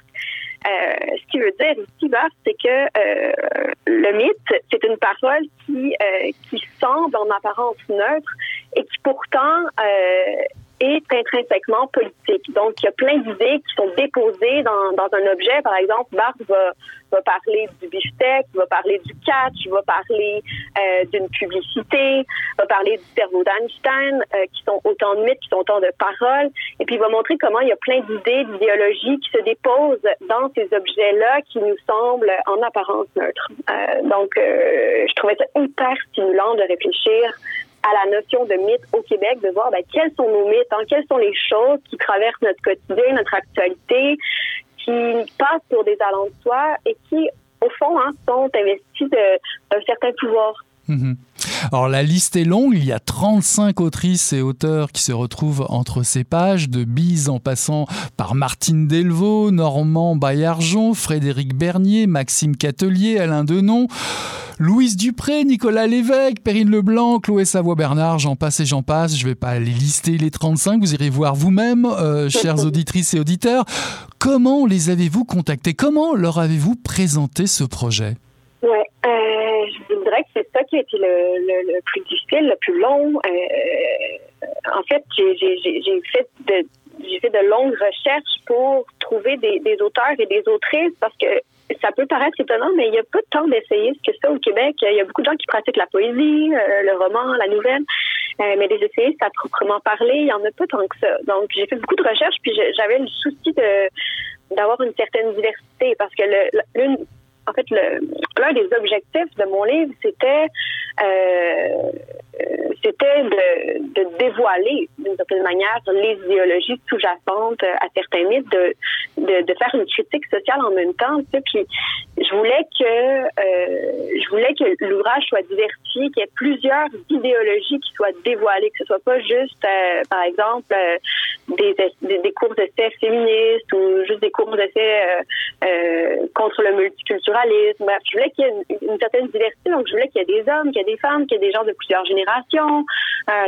Euh, ce qui veut dire ici, Barthes, c'est que euh, le mythe, c'est une parole qui, euh, qui semble en apparence neutre et qui pourtant est intrinsèquement politique. Donc, il y a plein d'idées qui sont déposées dans, dans un objet. Par exemple, Barthes va, parler du beefsteak, va parler du catch, va parler euh, d'une publicité, va parler du cerveau d'Einstein, euh, qui sont autant de mythes, qui sont autant de paroles. Et puis, il va montrer comment il y a plein d'idées, d'idéologies qui se déposent dans ces objets-là qui nous semblent en apparence neutres. Euh, donc, je trouvais ça hyper stimulant de réfléchir à la notion de mythe au Québec, de voir ben, quels sont nos mythes, hein, quelles sont les choses qui traversent notre quotidien, notre actualité, qui passent pour des allants de soi et qui, au fond, hein, sont investis d'un certain pouvoir. Mhm. Alors la liste est longue, il y a 35 autrices et auteurs qui se retrouvent entre ces pages, de Bise en passant par Martine Delvaux, Normand Baillargeon, Frédéric Bernier, Maxime Catelier, Alain Denon, Louise Dupré, Nicolas Lévesque, Perrine Leblanc, Chloé Savoie-Bernard, j'en passe et j'en passe. Je ne vais pas les lister les 35, vous irez voir vous-même, euh, chères auditrices et auditeurs. Comment les avez-vous contactés Comment leur avez-vous présenté ce projet? Ouais, euh, je dirais que c'est ça qui a été le, plus difficile, le plus long. Euh, en fait, j'ai fait de longues recherches pour trouver des, auteurs et des autrices parce que ça peut paraître étonnant, mais il y a pas tant d'essayistes que ça au Québec. Il y a beaucoup de gens qui pratiquent la poésie, euh, le roman, la nouvelle, euh, mais des essayistes à proprement parler, il y en a pas tant que ça. Donc j'ai fait beaucoup de recherches, puis j'avais le souci d'avoir une certaine diversité parce que l'une en fait, l'un des objectifs de mon livre, c'était euh, c'était de, dévoiler d'une certaine manière les idéologies sous-jacentes à certains mythes, de, de, faire une critique sociale en même temps. Puis je voulais que euh, je voulais que l'ouvrage soit diversifié, qu'il y ait plusieurs idéologies qui soient dévoilées, que ce soit pas juste, euh, par exemple, euh, des, des, cours d'essai féministes ou juste des cours d'essai contre le multiculturalisme. je voulais qu'il y ait une, une, certaine diversité, donc je voulais qu'il y ait des hommes, qu'il y ait des femmes, qu'il y ait des gens de plusieurs générations,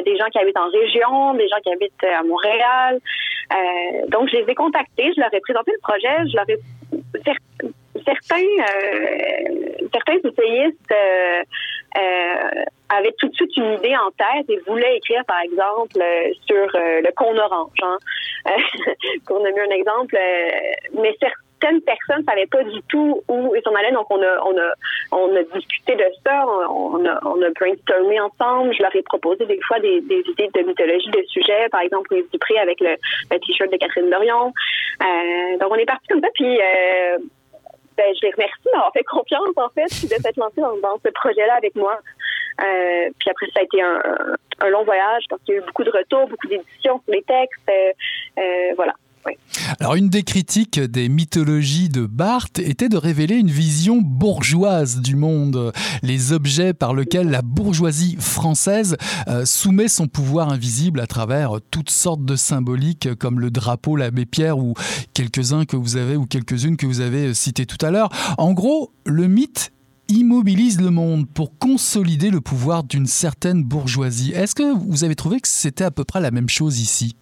des gens qui habitent en région, des gens qui habitent à Montréal. donc je les ai contactés, je leur ai présenté le projet, je leur ai certains, euh, certains essayistes euh, euh, avaient tout de suite une idée en tête et voulaient écrire, par exemple, sur le cône orange. Hein. qu'on a un exemple, mais certaines personnes ne savaient pas du tout où ils s'en allaient. Donc, on a, on a, on a discuté de ça, on a, on a brainstormé ensemble. Je leur ai proposé des fois des, idées de mythologie, de sujets. Par exemple, Louise Dupré avec le, t-shirt de Catherine Dorion. donc, on est parti comme ça. Puis, ben, je les remercie d'avoir fait confiance, en fait, de s'être lancé dans, ce projet-là avec moi. Euh, puis après, ça a été un, long voyage parce qu'il y a eu beaucoup de retours, beaucoup d'éditions sur les textes. Euh, euh, Alors une des critiques des mythologies de Barthes était de révéler une vision bourgeoise du monde, les objets par lesquels la bourgeoisie française euh, soumet son pouvoir invisible à travers toutes sortes de symboliques comme le drapeau, l'abbé Pierre ou quelques-uns que vous avez ou quelques-unes que vous avez cités tout à l'heure. En gros, le mythe immobilise le monde pour consolider le pouvoir d'une certaine bourgeoisie. Est-ce que vous avez trouvé que c'était à peu près la même chose ici?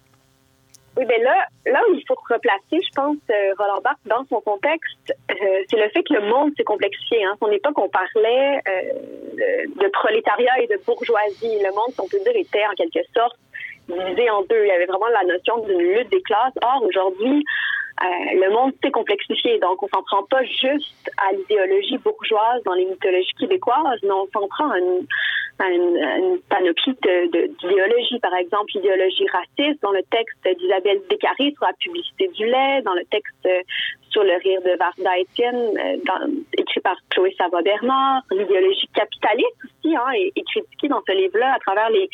Oui, bien là, là où il faut replacer, je pense, euh, Roland Barthes dans son contexte, euh, c'est le fait que le monde s'est complexifié. Hein. Son époque, on parlait euh, de, prolétariat et de bourgeoisie. Le monde, on peut dire, était en quelque sorte divisé en deux. Il y avait vraiment la notion d'une lutte des classes. Or, aujourd'hui, le monde s'est complexifié. Donc, on s'en prend pas juste à l'idéologie bourgeoise dans les mythologies québécoises, mais on s'en prend à une, une, panoplie d'idéologies. Par exemple, l'idéologie raciste dans le texte d'Isabelle Descarré sur la publicité du lait, dans le texte sur le rire de Varda Etienne, euh, écrit par Chloé Savoie-Bernard, l'idéologie capitaliste aussi, hein, est, critiquée dans ce livre-là à travers les,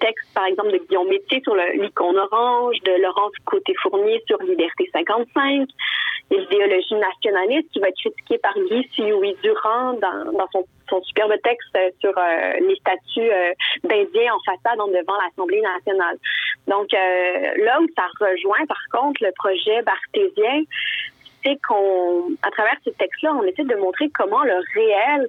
textes, par exemple, de Guillaume Métier sur l'icône orange, de Laurence Côté-Fournier sur Liberté 55, l'idéologie nationaliste qui va être critiquée par Guy Sioui Durand dans, dans son son superbe texte sur euh, les statuts euh, d'Indiens en façade devant l'Assemblée nationale. Donc euh, là où ça rejoint par contre le projet barthésien, c'est qu'on, à travers ce texte-là, on essaie de montrer comment le réel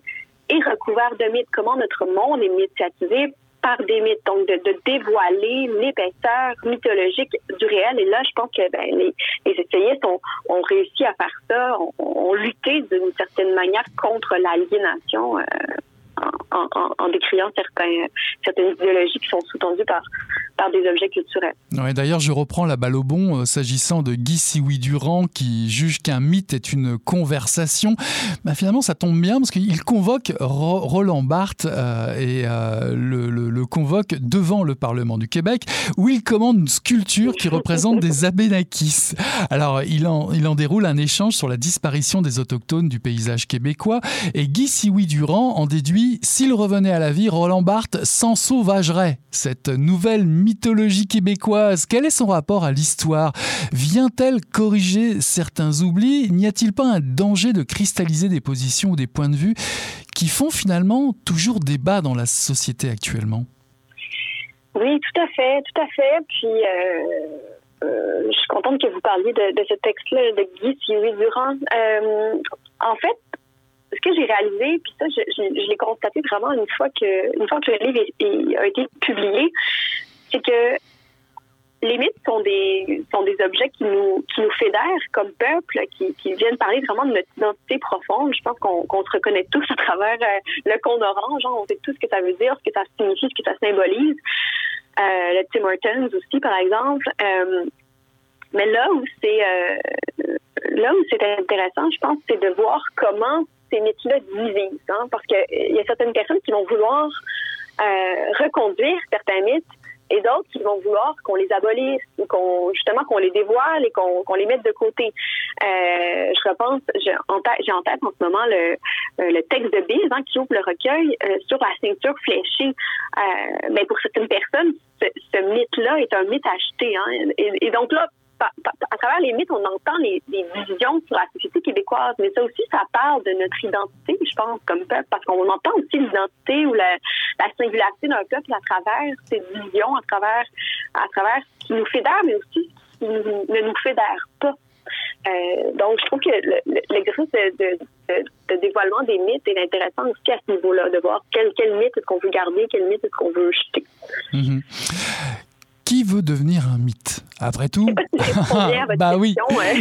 est recouvert de mythes, comment notre monde est médiatisé par des mythes, donc de, dévoiler l'épaisseur mythologique du réel. Et là, je pense que ben, les, essayistes ont, réussi à faire ça, ont, lutté d'une certaine manière contre l'aliénation. Euh, en, décriant certains, certaines idéologies qui sont sous-tendues par, par des objets culturels. D'ailleurs, je reprends la balle au bon euh, s'agissant de Guy Sioui Durand qui juge qu'un mythe est une conversation. Bah, finalement, ça tombe bien parce qu'il convoque Roland Barthes euh, et euh, le, le, convoque devant le Parlement du Québec où il commande une sculpture qui représente des Abénakis. Alors, il en, il en déroule un échange sur la disparition des autochtones du paysage québécois et Guy Sioui Durand en déduit s'il revenait à la vie, Roland Barthes s'en sauvagerait. Cette nouvelle mythologie québécoise. Quel est son rapport à l'histoire? Vient-elle corriger certains oublis? N'y a-t-il pas un danger de cristalliser des positions ou des points de vue qui font finalement toujours débat dans la société actuellement? Oui, tout à fait, tout à fait. Puis euh, euh, je suis contente que vous parliez de, ce texte-là de Guy Thierry Durand. Euh, en fait, ce que j'ai réalisé, puis ça, je, l'ai constaté vraiment une fois que, une fois que le livre a été publié, c'est que les mythes sont des sont des objets qui nous qui nous fédèrent comme peuple, qui, qui viennent parler vraiment de notre identité profonde. Je pense qu'on se reconnaît tous à travers euh, le cône orange. on sait tout ce que ça veut dire, ce que ça signifie, ce que ça symbolise. Euh, le Tim Hortons aussi, par exemple. Euh, mais là où c'est là où c'est intéressant, je pense, c'est de voir comment ces mythes-là divisent. Hein, parce qu'il y a certaines personnes qui vont vouloir reconduire certains mythes et d'autres qui vont vouloir qu'on les abolisse, qu'on justement qu'on les dévoile et qu'on les mette de côté. Euh, je repense, j'ai en, tête, en ce moment le, euh, le texte de Biz hein, qui ouvre le recueil euh, sur la ceinture fléchée. Euh, mais pour certaines personnes, ce, ce mythe-là est un mythe acheté. Hein, et donc là, à travers les mythes, on entend les, visions sur la société québécoise, mais ça aussi, ça parle de notre identité, je pense, comme peuple, parce qu'on entend aussi l'identité ou la, singularité d'un peuple à travers ces visions, à travers, à travers ce qui nous fédère, mais aussi ce qui ne nous fédère pas. Euh, donc, je trouve que l'exercice de, dévoilement des mythes est intéressant aussi à ce niveau-là, de voir quel, mythe est-ce qu'on veut garder, quel mythe est-ce qu'on veut jeter. Mm-hmm. Qui veut devenir un mythe? Après tout, bah oui,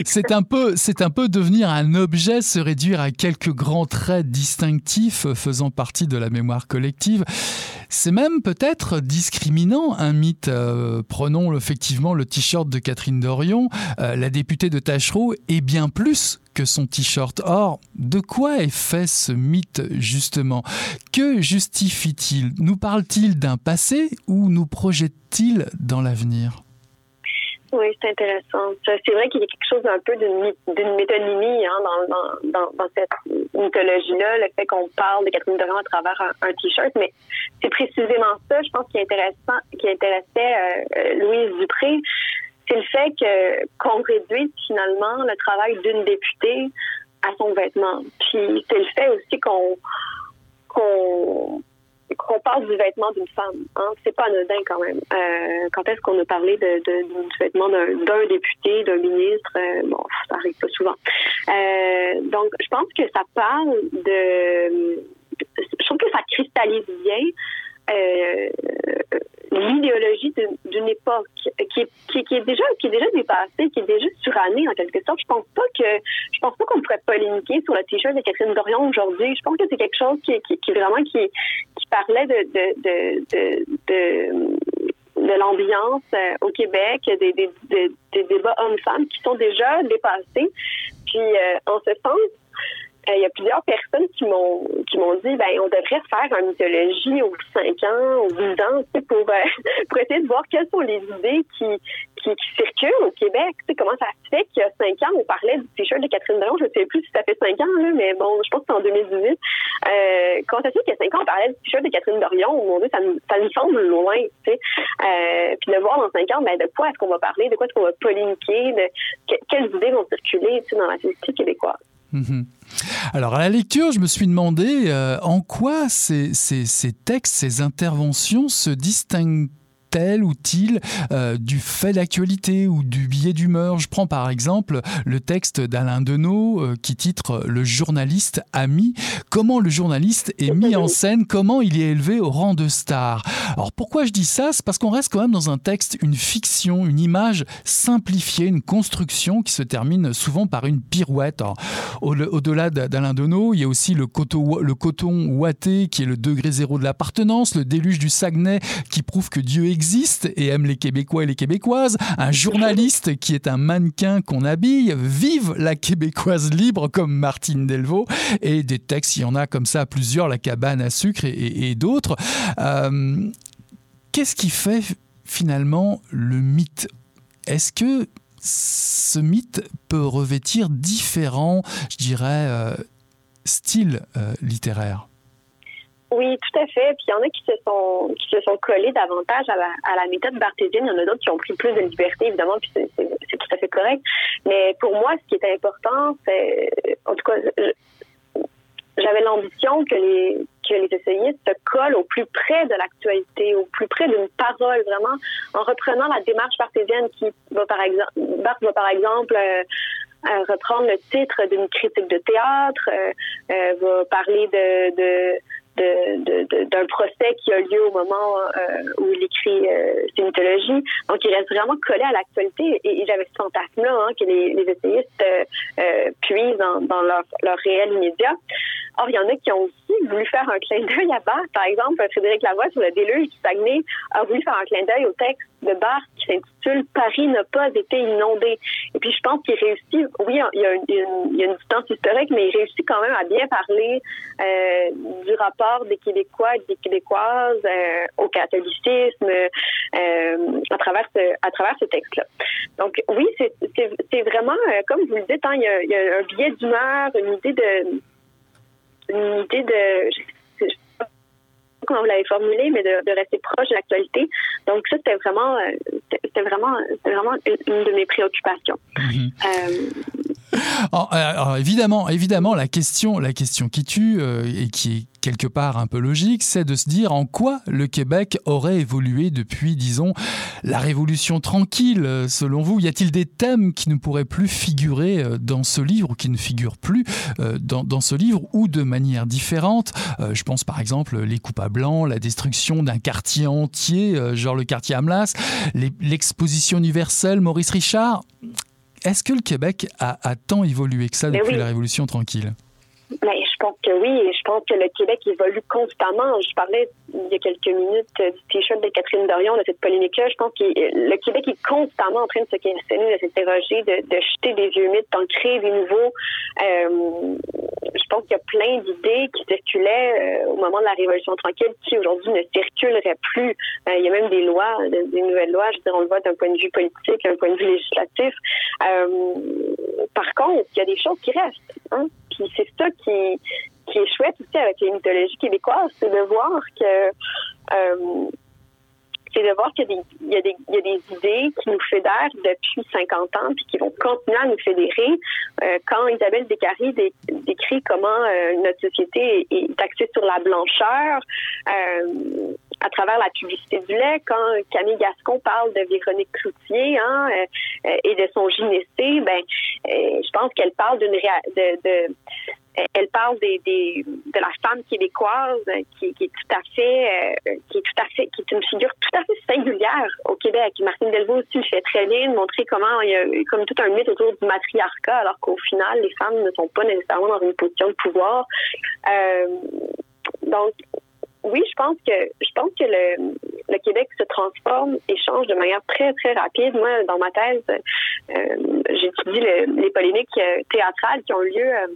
c'est un peu, c'est un peu devenir un objet, se réduire à quelques grands traits distinctifs faisant partie de la mémoire collective. C'est même peut-être discriminant un mythe. Euh, prenons effectivement le t-shirt de Catherine Dorion, euh, la députée de Tachereau, est bien plus que son t-shirt. Or, de quoi est fait ce mythe justement? Que justifie-t-il? Nous parle-t-il d'un passé ou nous projette-t-il dans l'avenir? Oui, c'est intéressant. C'est vrai qu'il y a quelque chose d'un peu d'une métonymie hein, dans, dans, cette mythologie-là, le fait qu'on parle de Catherine Dorion à travers un, t-shirt, mais c'est précisément ça, je pense, qui, intéressant, qui intéressait euh, Louise Dupré, c'est le fait qu'on réduise finalement le travail d'une députée à son vêtement. Puis c'est le fait aussi qu'on qu'on qu'on parle du vêtement d'une femme. Hein. C'est pas anodin quand même. Euh, quand est-ce qu'on a parlé de, du vêtement d'un député, d'un ministre? Euh, bon, ça arrive pas souvent. Euh, donc, je pense que ça parle de... Je trouve que ça cristallise bien euh, l'idéologie d'une époque qui est, qui, est déjà qui est déjà dépassée, qui est déjà surannée en quelque sorte. Je pense pas que je pense pas qu'on pourrait polémiquer sur le t-shirt de Catherine Dorion aujourd'hui. Je pense que c'est quelque chose qui, qui, qui vraiment qui, parlait de de de, l'ambiance euh, au Québec, des, des débats hommes-femmes qui sont déjà dépassés. Puis, euh, en ce sens, euh, il y a plusieurs personnes qui m'ont qui m'ont dit ben on devrait faire une mythologie aux 5 ans, aux 10 ans, pour, euh, pour essayer de voir quelles sont les idées qui, qui, circulent au Québec. Tu sais, comment ça se fait qu'il y a 5 ans, on parlait du t-shirt de Catherine Dorion, je ne sais plus si ça fait 5 ans, là, mais bon, je pense que c'est en 2018. Euh, comment ça se fait qu'il y a 5 ans, on parlait du t-shirt de Catherine Dorion, mon Dieu, ça, ça nous semble loin, tu sais. Puis de voir dans 5 ans, ben, de quoi est-ce qu'on va parler, de quoi est-ce qu'on va polémiquer, de quelles idées vont circuler tu sais, dans la société québécoise. Mhm. Alors à la lecture, je me suis demandé euh, en quoi ces, ces, textes, ces interventions se distinguent tel ou il euh, du fait d'actualité ou du billet d'humeur. Je prends par exemple le texte d'Alain Deneau euh, qui titre Le journaliste ami. Comment le journaliste est mis en scène, comment il est élevé au rang de star? Alors pourquoi je dis ça? C'est parce qu'on reste quand même dans un texte, une fiction, une image simplifiée, une construction qui se termine souvent par une pirouette. Au-delà d'Alain Deneau, il y a aussi le coton, le coton ouaté qui est le degré zéro de l'appartenance, le déluge du Saguenay qui prouve que Dieu existe existe et aime les Québécois et les Québécoises, un journaliste qui est un mannequin qu'on habille, vive la Québécoise libre comme Martine Delvaux, et des textes, il y en a comme ça plusieurs, La cabane à sucre et, d'autres. Euh, qu'est-ce qui fait finalement le mythe? Est-ce que ce mythe peut revêtir différents, je dirais, euh, styles euh, littéraires? Oui, tout à fait. Puis il y en a qui se sont qui se sont collés davantage à la, à la méthode barthésienne. Il y en a d'autres qui ont pris plus de liberté, évidemment, puis c'est tout à fait correct. Mais pour moi, ce qui est important, c'est en tout cas, j'avais l'ambition que les que les essayistes se collent au plus près de l'actualité, au plus près d'une parole, vraiment, en reprenant la démarche barthésienne qui va par exemple, Barthes va par exemple euh, euh, reprendre le titre d'une critique de théâtre, euh, va parler de, de d'un procès qui a lieu au moment euh, où il écrit euh, ses mythologies. Donc, il reste vraiment collé à l'actualité et, j'avais ce fantasme-là hein, que les, essayistes euh, puisent dans, leur, réel immédiat. Or, il y en a qui ont aussi voulu faire un clin d'œil à Barthes. Par exemple, Frédéric Lavoie, sur le déluge du a voulu faire un clin d'œil au texte de Barthes qui s'intitule Paris n'a pas été inondé. Et puis, je pense qu'il réussit, oui, il y, a une, distance historique, mais il réussit quand même à bien parler euh, du rapport des Québécois et des Québécoises euh, au catholicisme euh, à travers ce, à travers ce texte-là. Donc, oui, c'est vraiment, comme vous le dites, hein, il, y a, un biais d'humeur, une idée de une idée de, comment vous l'avez formulé, mais de, de, rester proche de l'actualité. Donc ça, c'était vraiment, euh, c'était vraiment, vraiment une de mes préoccupations. Mm-hmm. euh, alors, alors, évidemment, évidemment, la question, la question qui tue euh, et qui est quelque part un peu logique, c'est de se dire en quoi le Québec aurait évolué depuis, disons, la Révolution tranquille. Selon vous, y a-t-il des thèmes qui ne pourraient plus figurer euh, dans ce livre ou qui ne figurent plus euh, dans, dans ce livre ou de manière différente? Euh, Je pense par exemple les coupables blancs, la destruction d'un quartier entier, euh, genre le quartier Amlas, l'exposition universelle Maurice Richard. Est-ce que le Québec a, a tant évolué que ça depuis oui. la Révolution tranquille? Mais je pense que oui. Je pense que le Québec évolue constamment. Je parlais il y a quelques minutes du t-shirt de Catherine Dorion, de cette polémique-là. Je pense que le Québec est constamment en train de se questionner, de s'interroger, de, jeter des vieux mythes, d'en créer des nouveaux. Euh, je pense qu'il y a plein d'idées qui circulaient euh, au moment de la Révolution tranquille qui aujourd'hui ne circuleraient plus. Euh, il y a même des lois, des nouvelles lois, je veux dire, on le voit d'un point de vue politique, d'un point de vue législatif. Euh, par contre, il y a des choses qui restent. Hein? Puis c'est ça qui, qui est chouette aussi avec les mythologies québécoises, c'est de voir que euh, c'est de voir qu'il y, y, a des, idées qui nous fédèrent depuis 50 ans puis qui vont continuer à nous fédérer. Euh, quand Isabelle Descaries dé, décrit comment euh, notre société est, est axée sur la blancheur, à travers la publicité du lait, quand Camille Gascon parle de Véronique Cloutier hein, euh, et de son gynécée, ben, euh, je pense qu'elle parle d'une de, de elle parle des, de la femme québécoise qui, est tout à fait, euh, qui est tout à fait, qui est une figure tout à fait singulière au Québec. Martine Delvaux aussi le fait très bien de montrer comment il y a comme tout un mythe autour du matriarcat, alors qu'au final, les femmes ne sont pas nécessairement dans une position de pouvoir. Euh, donc, oui, je pense que je pense que le, le Québec se transforme et change de manière très très rapide. Moi, dans ma thèse, euh, j'étudie le, les polémiques euh, théâtrales qui ont lieu euh,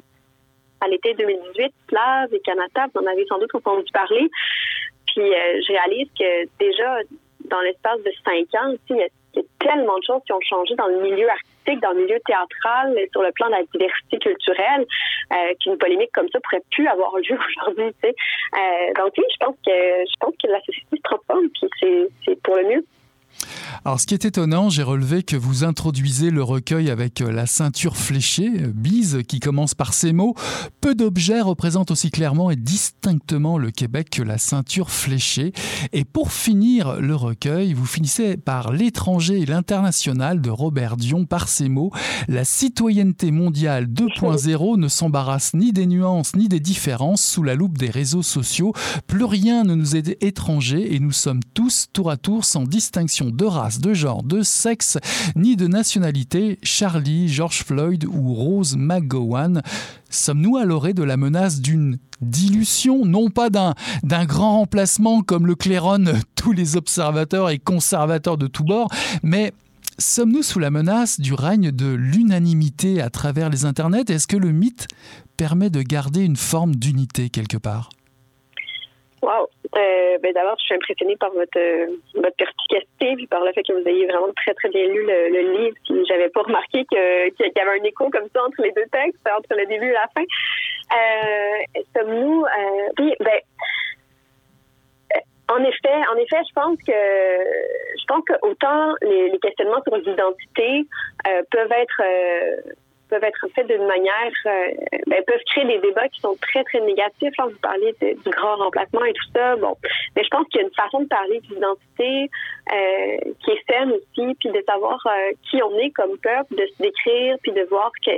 à l'été 2018. Slav et Canada, vous en avez sans doute entendu parler. Puis je réalise que déjà dans l'espace de cinq ans, a, il y a tellement de choses qui ont changé dans le milieu artistique, dans le milieu théâtral, sur le plan de la diversité culturelle, euh, qu'une polémique comme ça pourrait plus avoir lieu aujourd'hui. Tu sais. euh, donc oui, je pense que je pense que la société se transforme, puis c'est pour le mieux. Alors ce qui est étonnant, j'ai relevé que vous introduisez le recueil avec la ceinture fléchée, bise, qui commence par ces mots. Peu d'objets représentent aussi clairement et distinctement le Québec que la ceinture fléchée. Et pour finir le recueil, vous finissez par l'étranger et l'international de Robert Dion par ces mots. La citoyenneté mondiale 2.0 ne s'embarrasse ni des nuances ni des différences sous la loupe des réseaux sociaux. Plus rien ne nous est étranger et nous sommes tous tour à tour sans distinction de race, de genre, de sexe, ni de nationalité, Charlie, George Floyd ou Rose McGowan. Sommes-nous à l'orée de la menace d'une dilution, non pas d'un grand remplacement comme le claironne tous les observateurs et conservateurs de tous bords, mais sommes-nous sous la menace du règne de l'unanimité à travers les internets? Est-ce que le mythe permet de garder une forme d'unité quelque part? Wow. Euh, ben D'abord, je suis impressionnée par votre, votre perspicacité puis par le fait que vous ayez vraiment très, très bien lu le, livre. Puis j'avais pas remarqué qu'il y, avait un écho comme ça entre les deux textes, entre le début et la fin. Euh, Sommes-nous... Euh, oui, ben, En effet, en effet, je pense que je pense que autant les, les questionnements sur l'identité euh, peuvent être euh, peuvent être faits d'une manière, euh, ben, peuvent créer des débats qui sont très très négatifs. Là, vous parlez du grand remplacement et tout ça. Bon, mais je pense qu'il y a une façon de parler d'identité euh, qui est saine aussi, puis de savoir euh, qui on est comme peuple, de se décrire, puis de voir que,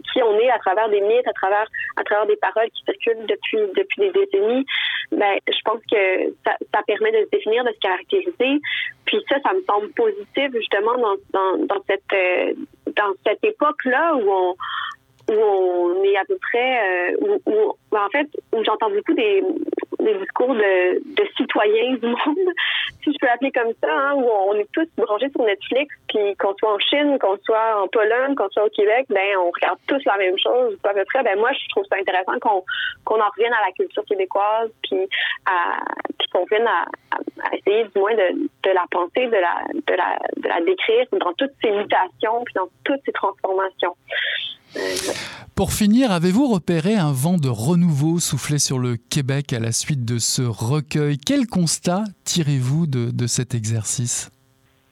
qui on est à travers des mythes, à travers à travers des paroles qui circulent depuis depuis des décennies, ben je pense que ça, permet de se définir, de se caractériser. Puis ça, ça me semble positif justement dans dans, cette euh, dans cette époque là où on où on est à peu près euh, où, où, en fait où j'entends beaucoup des des discours de, citoyens du monde, si je peux l'appeler comme ça, hein, où on est tous branchés sur Netflix, puis qu'on soit en Chine, qu'on soit en Pologne, qu'on soit au Québec, ben on regarde tous la même chose, à peu près. Ben moi, je trouve ça intéressant qu'on en revienne à la culture québécoise, puis qu'on revienne à, essayer du moins de, la penser, de la décrire dans toutes ses mutations, puis dans toutes ses transformations. Pour finir, avez-vous repéré un vent de renouveau soufflé sur le Québec à la suite de ce recueil. Quel constat tirez-vous de, de, cet exercice?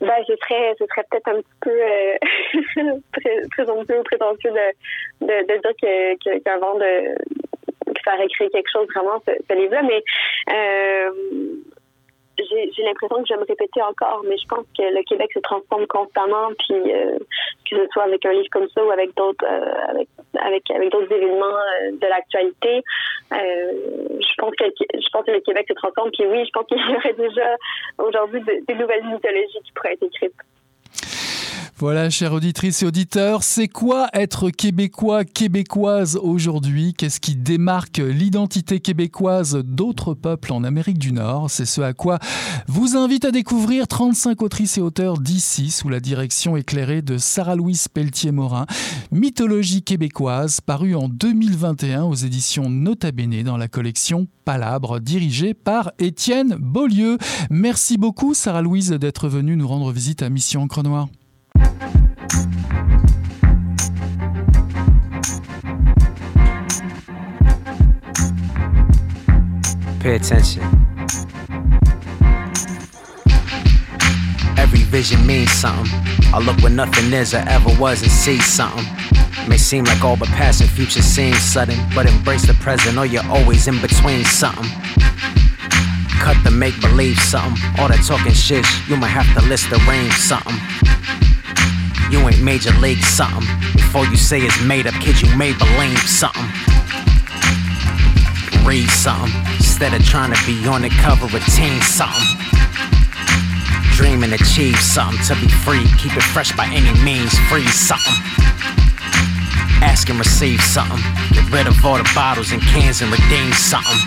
Ben, ce serait, ce serait peut-être un petit peu euh, peu prétentieux de, dire que, que, vent de que ça aurait créé quelque chose vraiment ce, ce livre-là, mais euh, j'ai l'impression que je vais me répéter encore, mais je pense que le Québec se transforme constamment, puis euh, que ce soit avec un livre comme ça ou avec d'autres avec d'autres événements euh, de l'actualité, euh, je pense que le Québec se transforme. Puis oui, je pense qu'il y aurait déjà aujourd'hui des nouvelles mythologies qui pourraient être écrites. Voilà, chère auditrice et auditeur, c'est quoi être québécois, québécoise aujourd'hui? Qu'est-ce qui démarque l'identité québécoise d'autres peuples en Amérique du Nord? C'est ce à quoi vous invite à découvrir 35 autrices et auteurs d'ici, sous la direction éclairée de Sarah-Louise Pelletier-Morin, Mythologie québécoise, parue en 2021 aux éditions Nota Bene dans la collection Palabre, dirigée par Étienne Beaulieu. Merci beaucoup, Sarah-Louise, d'être venue nous rendre visite à Mission Encre Noire. Pay attention. Every vision means something. I look where nothing is or ever was and see something. May seem like all but past and future seems sudden, but embrace the present or you're always in between something. Cut the make believe something. All that talking shit, you might have to list the range something. You ain't major league something. Before you say it's made up, kid, you may believe something. Read something instead of trying to be on the cover of Teen something. Dream and achieve something to be free. Keep it fresh by any means. free something. Ask and receive something. Get rid of all the bottles and cans and redeem something.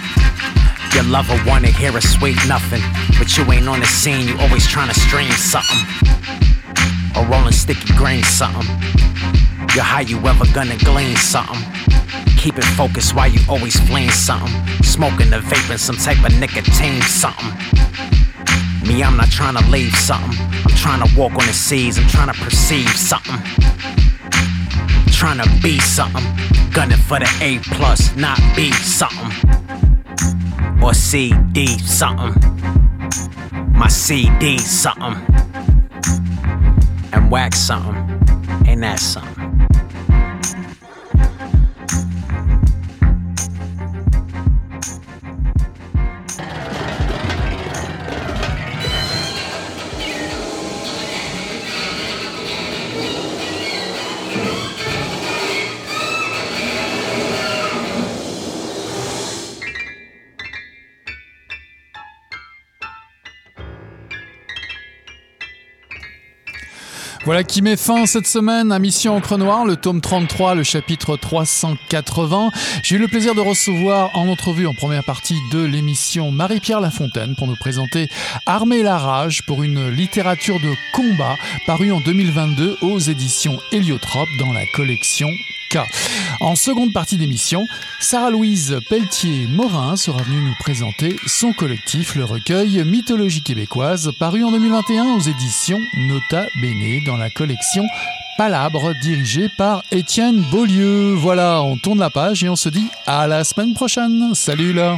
Your lover wanna hear a sweet nothing, but you ain't on the scene. You always trying to stream something or rolling sticky grain something. You're how you ever gonna glean something. Keep it focused while you always fleeing something. Smoking the vaping some type of nicotine something. Me, I'm not trying to leave something. I'm trying to walk on the seas. I'm trying to perceive something. Trying to be something. Gunning for the A plus, not B something. Or C D something. My CD something and wax something. Ain't that something? Voilà qui met fin cette semaine à Mission Encre Noire, le tome 33, le chapitre 380. J'ai eu le plaisir de recevoir en entrevue en première partie de l'émission Marie-Pierre Lafontaine pour nous présenter Armée la rage pour une littérature de combat parue en 2022 aux éditions Héliotrope dans la collection En seconde partie d'émission, Sarah-Louise Pelletier-Morin sera venue nous présenter son collectif, le recueil Mythologie québécoise, paru en 2021 aux éditions Nota Bene dans la collection Palabre, dirigée par Étienne Beaulieu. Voilà, on tourne la page et on se dit à la semaine prochaine. Salut là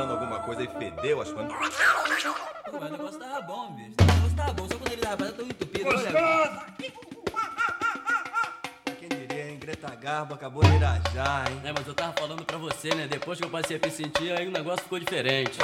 alguma coisa e fedeu as. Pô, mas o negócio tava bom, bicho. O negócio tava bom, só quando ele tava tão entupido. Olha, Quem diria, hein? Greta Garbo acabou de irajar, hein? É, mas eu tava falando pra você, né? Depois que eu passei a me sentir, aí o negócio ficou diferente.